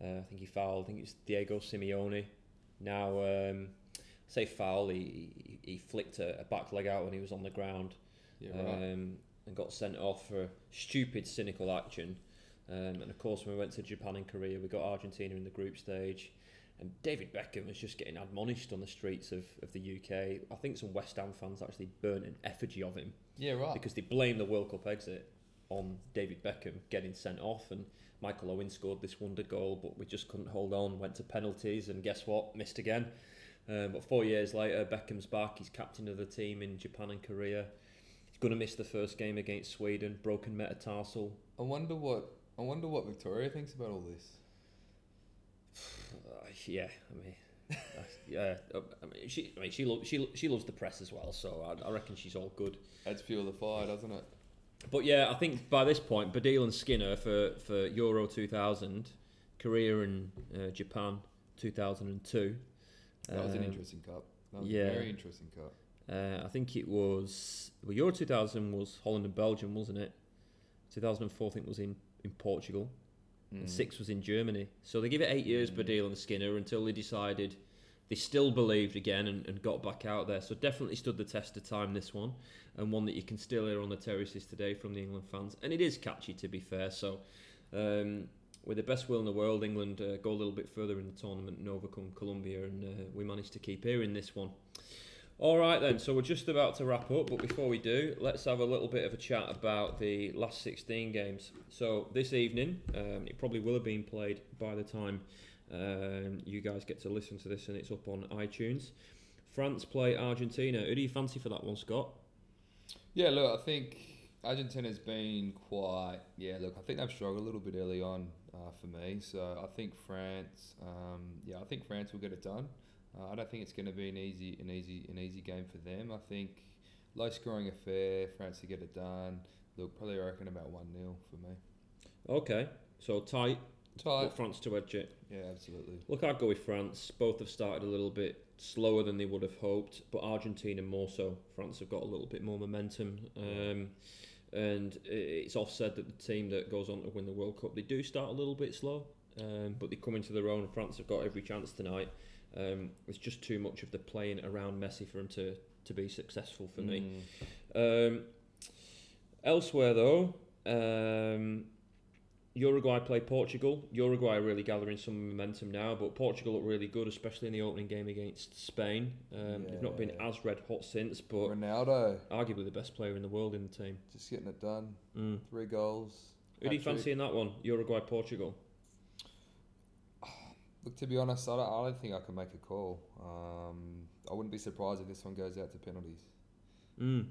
uh, I think he fouled. I think it's Diego Simeone. Now, um, say foul, he, he, he flicked a, a back leg out when he was on the ground Yeah, right. um, and got sent off for stupid, cynical action. Um, and of course, when we went to Japan and Korea, we got Argentina in the group stage. And David Beckham was just getting admonished on the streets of, of the UK. I think some West Ham fans actually burnt an effigy of him yeah, right. because they blamed the World Cup exit on David Beckham getting sent off. And Michael Owen scored this wonder goal, but we just couldn't hold on, went to penalties, and guess what? Missed again. Um, but four years later, Beckham's back. He's captain of the team in Japan and Korea. He's going to miss the first game against Sweden, broken metatarsal. I wonder what I wonder what Victoria thinks about all this. Uh, yeah, I mean, yeah, uh, I mean, she, I mean, she, lo- she, lo- she loves the press as well, so I, I reckon she's all good. Adds fuel to the fire, doesn't it? But yeah, I think by this point, Baddiel and Skinner for, for Euro 2000, Korea and uh, Japan 2002. That was an Um, interesting cup. That was yeah. a very interesting cup. Uh, I think it was well, Euro 2000 was Holland and Belgium, wasn't it? 2004, I think, was in in Portugal, Mm. and six was in Germany. So they give it eight years, Baddiel and Skinner, until they decided they still believed again and, and got back out there. So definitely stood the test of time. This one, and one that you can still hear on the terraces today from the England fans, and it is catchy to be fair. So. Um, with the best will in the world, England uh, go a little bit further in the tournament and overcome Colombia, and uh, we managed to keep hearing this one. All right, then. So we're just about to wrap up, but before we do, let's have a little bit of a chat about the last 16 games. So this evening, um, it probably will have been played by the time um, you guys get to listen to this, and it's up on iTunes. France play Argentina. Who do you fancy for that one, Scott? Yeah, look, I think Argentina's been quite. Yeah, look, I think they've struggled a little bit early on uh, for me. So I think France. Um, yeah, I think France will get it done. Uh, I don't think it's going to be an easy, an easy, an easy game for them. I think low scoring affair. France to get it done. Look, probably I reckon about one 0 for me. Okay, so tight, Tight. but France to edge it. Yeah, absolutely. Look, I'd go with France. Both have started a little bit slower than they would have hoped, but Argentina more so. France have got a little bit more momentum. Um, and i- it's offset that the team that goes on to win the World Cup, they do start a little bit slow, um, but they come into their own. France have got every chance tonight. Um, it's just too much of the playing around Messi for him to, to be successful for me. Mm. Um, elsewhere, though, um, Uruguay play Portugal. Uruguay are really gathering some momentum now, but Portugal look really good, especially in the opening game against Spain. Um, They've not been as red hot since, but Ronaldo arguably the best player in the world in the team. just getting it done. Mm. Three goals. Who do you fancy in that one? Uruguay, Portugal. Look, to be honest, I don't, I don't think I can make a call. Um, I wouldn't be surprised if this one goes out to penalties. Mm.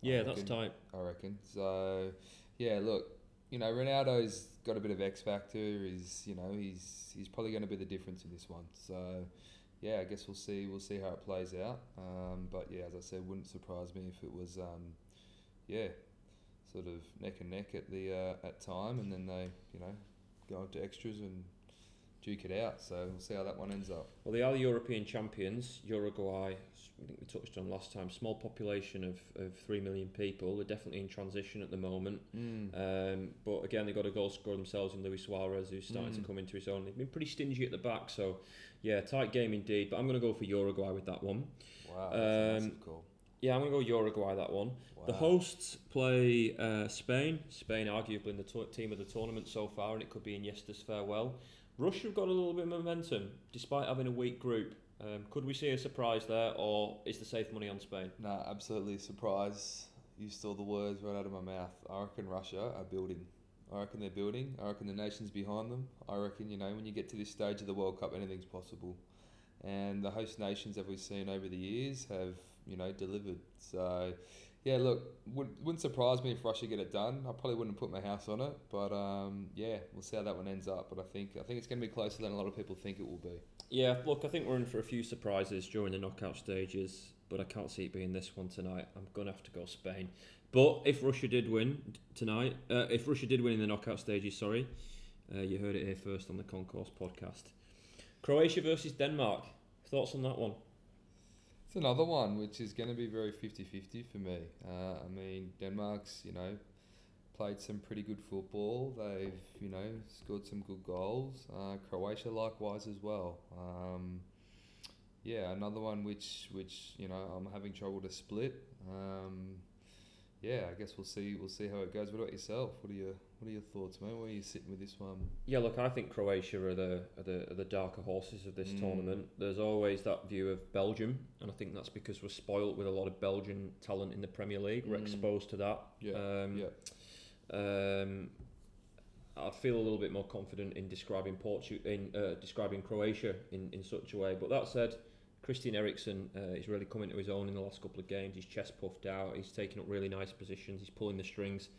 Yeah, I that's tight. I reckon. So, yeah, look, you know, Ronaldo's got a bit of X factor. He's, you know, he's he's probably going to be the difference in this one. So, yeah, I guess we'll see. We'll see how it plays out. Um, but yeah, as I said, wouldn't surprise me if it was, um, yeah, sort of neck and neck at the uh, at time, and then they, you know, go into extras and duke it out. So we'll see how that one ends up. Well, they are the European champions. Uruguay, I think we touched on last time, small population of, of 3 million people. They're definitely in transition at the moment. Um, but again, they've got a goal scorer themselves in Luis Suarez, who's starting to Mm. come into his own. They've been pretty stingy at the back, so yeah, tight game indeed. But I'm going to go for Uruguay with that one. Wow, that's Um, massive. Yeah, I'm going to go Uruguay that one. The hosts play uh, Spain. Spain, arguably in the team of the tournament so far, and it could be in Iniesta's farewell. Russia have got a little bit of momentum despite having a weak group. Um, could we see a surprise there, or is the safe money on Spain? No, absolutely surprise. You stole the words right out of my mouth. I reckon Russia are building. I reckon they're building. I reckon the nation's behind them. I reckon, you know, when you get to this stage of the World Cup, anything's possible. And the host nations that we've seen over the years have, you know, delivered. So, yeah, look, would, wouldn't surprise me if Russia get it done. I probably wouldn't put my house on it, but um, yeah, we'll see how that one ends up. But I think I think it's going to be closer than a lot of people think it will be. Yeah, look, I think we're in for a few surprises during the knockout stages, but I can't see it being this one tonight. I'm going to have to go Spain. But if Russia did win tonight, uh, if Russia did win in the knockout stages, sorry, uh, you heard it here first on the Concourse podcast. Croatia versus Denmark. Thoughts on that one? It's another one which is going to be very 50-50 for me. Uh, I mean, Denmark's, you know, played some pretty good football. They've, you know, scored some good goals. Uh, Croatia likewise as well. Um, yeah, another one which, which you know, I'm having trouble to split. Um, yeah, I guess we'll see. We'll see how it goes. What about yourself? What are your What are your thoughts, mate? Where are you sitting with this one? Yeah, look, I think Croatia are the are the, are the darker horses of this Mm. tournament. There's always that view of Belgium, and I think that's because we're spoilt with a lot of Belgian talent in the Premier League. We're Mm. exposed to that. Yeah, Um, yeah. Um, I'd feel a little bit more confident in describing Portu- in uh, describing Croatia in, in such a way. But that said, Christian Eriksen uh, is really coming to his own in the last couple of games. He's chest puffed out. He's taking up really nice positions. He's pulling the strings.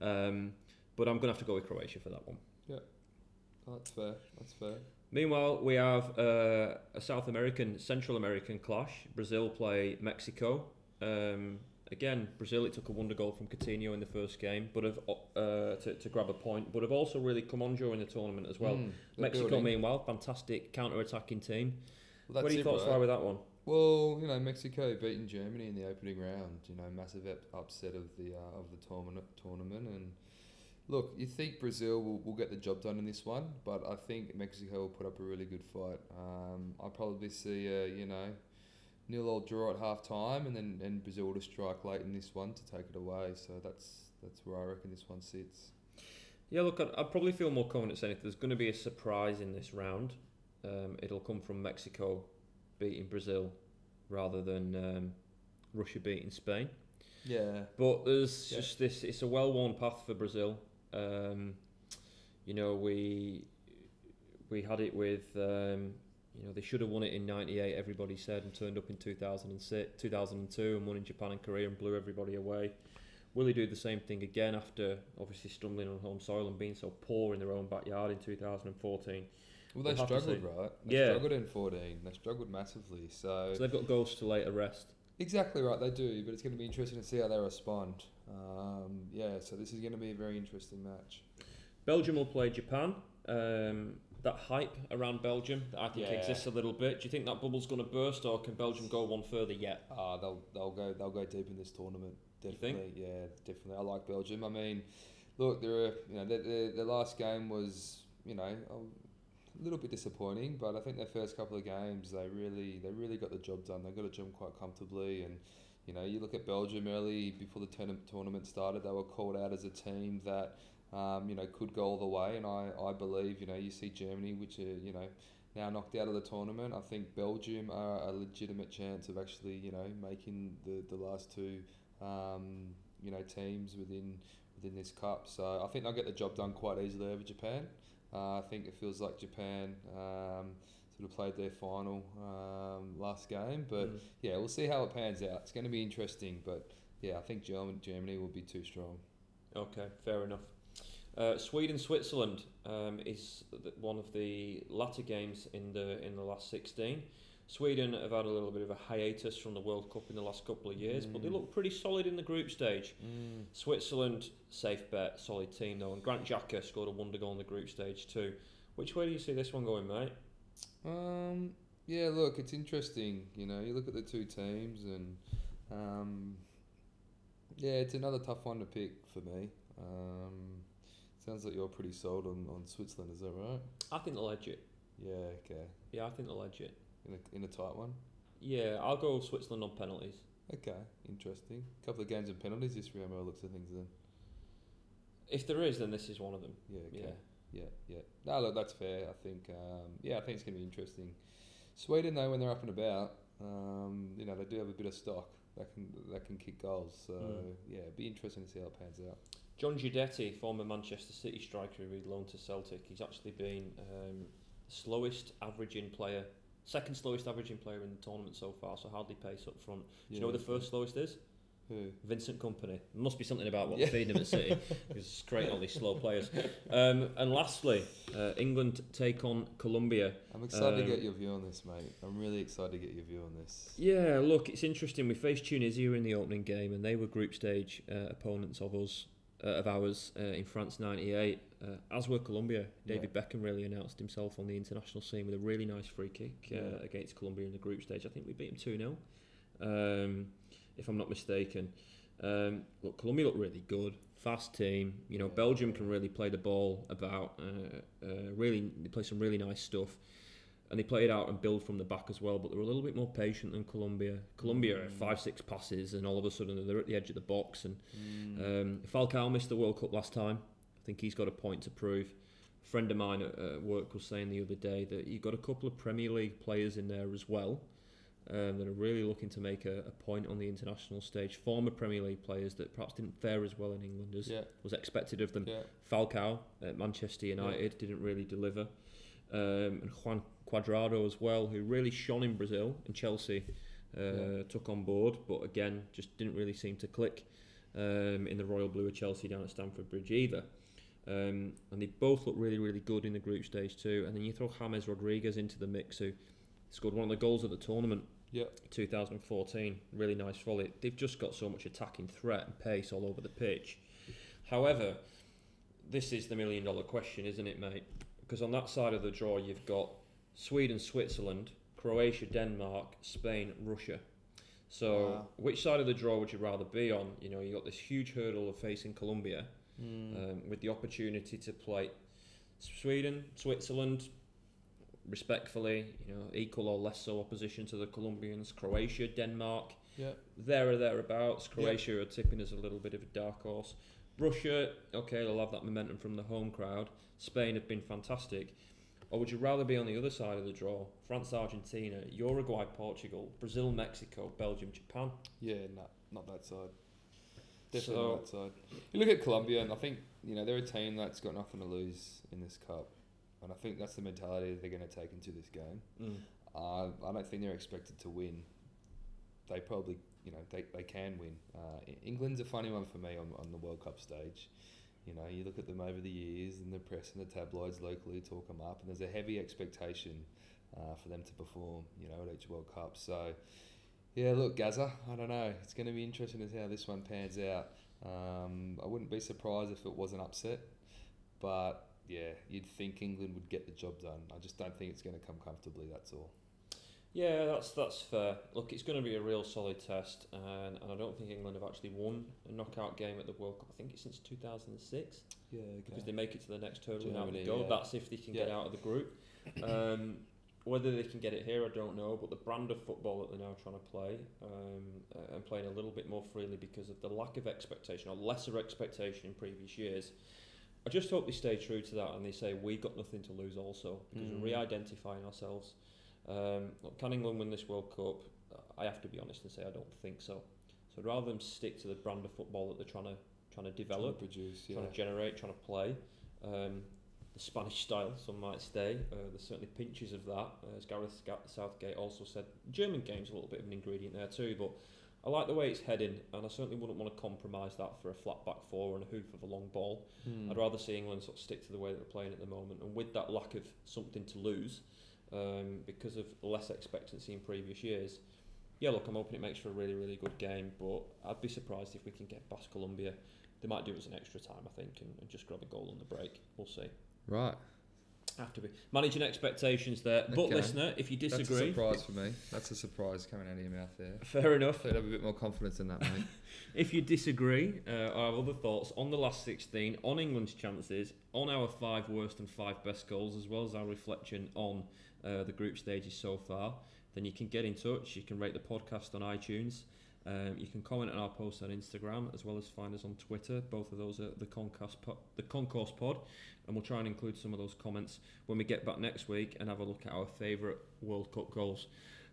Um, but I'm going to have to go with Croatia for that one. Oh, that's fair. That's fair. Meanwhile, we have uh, a South American, Central American clash. Brazil play Mexico. Um, again, Brazil, it took a wonder goal from Coutinho in the first game, but have uh, to, to grab a point, but have also really come on during the tournament as well. Mm, Mexico, building. meanwhile, fantastic counter-attacking team. Well, what are your thoughts right? with that one? Well, you know, Mexico beating Germany in the opening round. You know, massive upset of the uh, of the tournament tournament. And look, you think Brazil will, will get the job done in this one, but I think Mexico will put up a really good fight. Um, I probably see a you know nil all draw at half time, and then and Brazil to strike late in this one to take it away. So that's that's where I reckon this one sits. Yeah, look, I'd, I'd probably feel more confident saying if there's going to be a surprise in this round, um, it'll come from Mexico beating Brazil rather than um, Russia beating Spain. Yeah. But there's Yeah. just this. It's a well-worn path for Brazil. Um, you know, we we had it with. Um, you know, they should have won it in '98. Everybody said, and turned up in 2006, 2002, and won in Japan and Korea and blew everybody away. Will they do the same thing again after obviously stumbling on home soil and being so poor in their own backyard in 2014? Well, they We'll struggled, right? They Yeah. struggled in 14. They struggled massively. So, So they've got goals to later rest. Exactly right, they do, but it's going to be interesting to see how they respond. Um, yeah, so this is going to be a very interesting match. Belgium will play Japan. Um, that hype around Belgium that I think Yeah. exists a little bit. Do you think that bubble's going to burst, or can Belgium go one further yet? Uh, they'll they'll go they'll go deep in this tournament. Definitely, yeah, definitely. I like Belgium. I mean, look, they're a, you know their, their, their last game was you know a little bit disappointing, but I think their first couple of games they really they really got the job done. They got a job quite comfortably, and you know you look at Belgium early before the tournament started, they were called out as a team that um, you know could go all the way, and I, I believe you know you see Germany, which are you know now knocked out of the tournament. I think Belgium are a legitimate chance of actually, you know, making the, the last two, um, you know, teams within within this cup. So I think they'll get the job done quite easily over Japan. Uh, I think it feels like Japan um, sort of played their final um, last game, but Mm. yeah, we'll see how it pans out. It's going to be interesting, but yeah, I think German, Germany will be too strong. Okay, fair enough. Uh, Sweden Switzerland um, is one of the latter games in the in the last 16. Sweden have had a little bit of a hiatus from the World Cup in the last couple of years, but they Mm. look pretty solid in the group stage. Switzerland, safe bet, solid team though, and Granit Xhaka scored a wonder goal in the group stage too. Which way do you see this one going, mate? Um, yeah, look, it's interesting. You know, you look at the two teams, and um, yeah, it's another tough one to pick for me. Um, sounds like you're pretty sold on, on Switzerland, is that right? I think they'll edge it. Yeah, okay. Yeah, I think they'll edge it. In a, in a tight one? Yeah, I'll go Switzerland on penalties. Okay, interesting. A couple of games and penalties this round looks at things then. If there is, then this is one of them. Yeah, okay. Yeah. Yeah, yeah. No, look, that's fair. I think, um, yeah, I think it's going to be interesting. Sweden, though, when they're up and about, um, you know, they do have a bit of stock that can that can kick goals. So Mm. yeah, it'd be interesting to see how it pans out. John Guidetti, former Manchester City striker who we loaned to Celtic, he's actually been um, the slowest averaging player, second slowest averaging player in the tournament so far, so hardly pace up front. Do you know who the first slowest is? Who? Vincent Kompany. Must be something about what Yeah. feeding him at City because it's creating all these slow players. Um, and lastly, uh, England take on Colombia. I'm excited to Um, get your view on this, mate. I'm really excited to get your view on this. Yeah, look, it's interesting. We faced Tunisia in the opening game, and they were group stage uh, opponents of us, uh, of ours, uh, in France '98. Uh, as were Colombia. David Beckham really announced himself on the international scene with a really nice free kick uh, Yeah. against Colombia in the group stage. I think we beat him two 0 um, if I'm not mistaken. Um, look, Colombia look really good, fast team. You know, Belgium can really play the ball about. Uh, uh, really, they play some really nice stuff and they play it out and build from the back as well. But they're a little bit more patient than Colombia. Colombia Mm. five, six passes, and all of a sudden they're at the edge of the box. And Mm. um, Falcao missed the World Cup last time. I think he's got a point to prove. A friend of mine at, at work was saying the other day that you've got a couple of Premier League players in there as well. Um, that are really looking to make a, a point on the international stage. Former Premier League players that perhaps didn't fare as well in England as yeah, was expected of them. yeah, Falcao at Manchester United didn't really deliver. Um, and Juan Cuadrado as well, who really shone in Brazil and Chelsea uh, Yeah. took on board, but again, just didn't really seem to click um, in the Royal Blue of Chelsea down at Stamford Bridge either. Um, and they both look really, really good in the group stage too. And then you throw James Rodriguez into the mix, who scored one of the goals of the tournament yeah. 2014. Really nice volley. They've just got so much attacking threat and pace all over the pitch. However, this is the million dollar question, isn't it, mate? Because on that side of the draw, you've got Sweden, Switzerland, Croatia, Denmark, Spain, Russia. So, Wow. which side of the draw would you rather be on? You know, you got this huge hurdle of facing Colombia, Mm. um, with the opportunity to play Sweden, Switzerland, respectfully, you know, equal or less so opposition to the Colombians, Croatia, Denmark, yeah. there or thereabouts. Croatia are tipping as a little bit of a dark horse. Russia, okay, they'll have that momentum from the home crowd. Spain have been fantastic. Or would you rather be on the other side of the draw? France, Argentina, Uruguay, Portugal, Brazil, Mexico, Belgium, Japan. Yeah, no, not that side. Definitely So- not that side. You look at Colombia, and I think you know they're a team that's got nothing to lose in this cup, and I think that's the mentality they're going to take into this game. Uh, I don't think they're expected to win. They probably, you know, they, they can win. Uh, England's a funny one for me on, on the World Cup stage. You know, you look at them over the years, and the press and the tabloids locally talk them up, and there's a heavy expectation uh, for them to perform. You know, at each World Cup. So, yeah, look, Gaza. I don't know. It's going to be interesting to see how this one pans out. Um, I wouldn't be surprised if it was an upset, but yeah, you'd think England would get the job done. I just don't think it's going to come comfortably. That's all. Yeah, that's that's fair. Look, it's going to be a real solid test, and, and I don't think England have actually won a knockout game at the World Cup. I think it's since 2006 Yeah, because they make it to the next hurdle and out Germany, they go. yeah. That's if they can get out of the group. Um, whether they can get it here, I don't know. But the brand of football that they're now trying to play um, uh, and playing a little bit more freely because of the lack of expectation or lesser expectation in previous years. I just hope they stay true to that and they say we've got nothing to lose also because Mm. we're re-identifying ourselves. Um, look, can England win this World Cup? I have to be honest and say I don't think so. So rather than stick to the brand of football that they're trying to trying to Trying to develop, produce. Yeah. trying to generate, trying to play. Um, the Spanish style, some might say. Uh, there's certainly pinches of that. Uh, as Gareth Southgate also said, German game's a little bit of an ingredient there too, but I like the way it's heading, and I certainly wouldn't want to compromise that for a flat back four and a hoof of a long ball. Hmm. I'd rather see England sort of stick to the way that they're playing at the moment, and with that lack of something to lose, um, because of less expectancy in previous years. Yeah, look, I'm hoping it makes for a really, really good game, but I'd be surprised if we can get past Colombia. They might do it as an extra time, I think, and, and just grab a goal on the break. We'll see. Right. Have to be managing expectations there. But Okay. listener, if you disagree, That's a surprise for me. That's a surprise coming out of your mouth there. fair enough. I'd have a bit more confidence in that, mate. If you disagree uh, or have other thoughts on the last 16, on England's chances, on our five worst and five best goals, as well as our reflection on uh, the group stages so far, then you can get in touch. You can rate the podcast on iTunes. Um, you can comment on our posts on Instagram as well as find us on Twitter. Both of those are the Concourse, po- the Concourse Pod, and we'll try and include some of those comments when we get back next week and have a look at our favourite World Cup goals.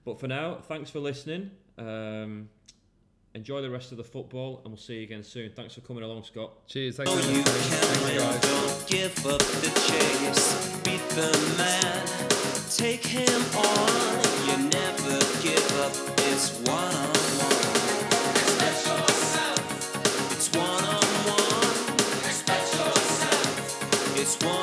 But for now, thanks for listening. Um, enjoy the rest of the football, and we'll see you again soon. Thanks for coming along, Scott. Cheers. Thanks know for you can Thanks, guys. Don't give up the chase. Beat the man. Take him on. You never give up. It's one on one. On one.